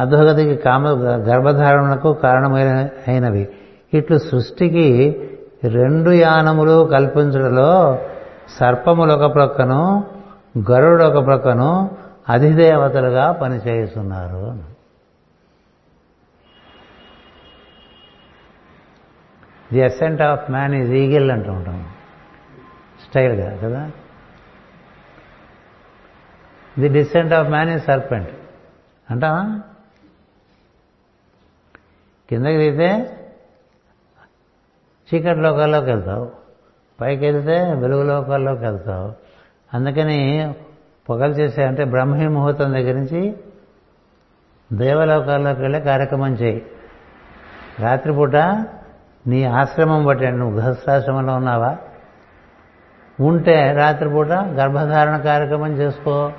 A: అధోగతికి కామ గర్భధారణకు కారణమైన అయినవి. ఇట్లు సృష్టికి రెండు యానములు కల్పించడంలో సర్పములు ఒక ప్రక్కను గరుడు ఒక ప్రక్కను అధిదేవతలుగా పనిచేస్తున్నారు the ascent of man is eagle అంటూ ఉంటాం. స్టైల్గా కదా? The descent of man is serpent అంటావా? కిందకి దిగితే చీకటి లోకాల్లోకి వెళ్తావు. పైకి వెళ్తే వెలుగు లోకాల్లోకి వెళ్తావు. అందుకని పొగలు చేసే అంటే బ్రహ్మీ ముహూర్తం దగ్గర నుంచి దేవలోకాల్లోకి వెళ్ళే కార్యక్రమం చేయి. రాత్రిపూట నీ ఆశ్రమం బట్టి నువ్వు గృహస్థాశ్రమంలో ఉన్నావా? ఉంటే రాత్రిపూట గర్భధారణ కార్యక్రమం చేసుకో.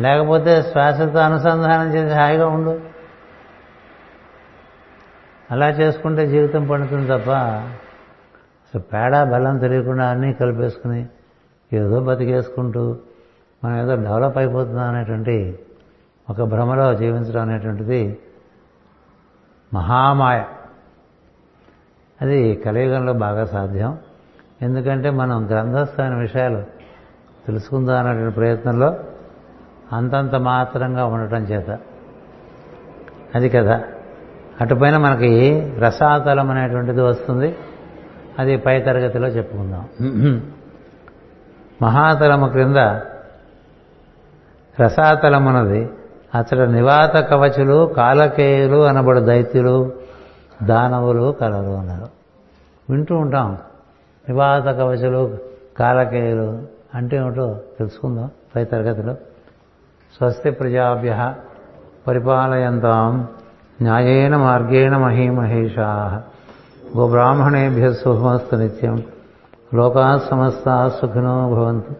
A: లేకపోతే శ్వాసతో అనుసంధానం చేసి హాయిగా ఉండు. అలా చేసుకుంటే జీవితం పండుతుంది తప్ప అసలు పేడ బలం తెలియకుండా అన్నీ కలిపేసుకుని ఏదో బతికేసుకుంటూ మనం ఏదో డెవలప్ అయిపోతున్నాం అనేటువంటి ఒక భ్రమలో జీవించడం అనేటువంటిది మహామాయ. అది కలియుగంలో బాగా సాధ్యం. ఎందుకంటే మనం గ్రంథస్థమైన విషయాలు తెలుసుకుందాం అనేటువంటి ప్రయత్నంలో అంతంత మాత్రంగా ఉండటం చేత. అది కదా. అటుపైన మనకి రసాతలం అనేటువంటిది వస్తుంది. అది పై తరగతిలో చెప్పుకుందాం. మహాతలము క్రింద రసాతలమున్నది అతడు నివాత కవచులు కాలకేయులు అనబడు దైత్యులు దానవులు కలరు అన్నారు. వింటూ ఉంటాం. నివాత కవచలు కాలకేయులు అంటే ఏమిటో తెలుసుకుందాం పై తరగతిలో స్వస్తి ప్రజాభ్య పరిపాలయంతాం న్యాయేన మార్గేణ మహీమహేషా గోబ్రాహ్మణేభ్య శుభమస్తు నిత్యం. లోకా సమస్త సుఖినో భవంతు.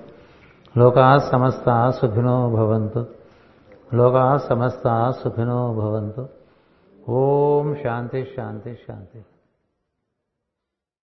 A: లోకా సమస్త సుఖినో భవంతు. లోకా సమస్త సుఖినో భవంతు. ఓం శాంతి శాంతి శాంతి.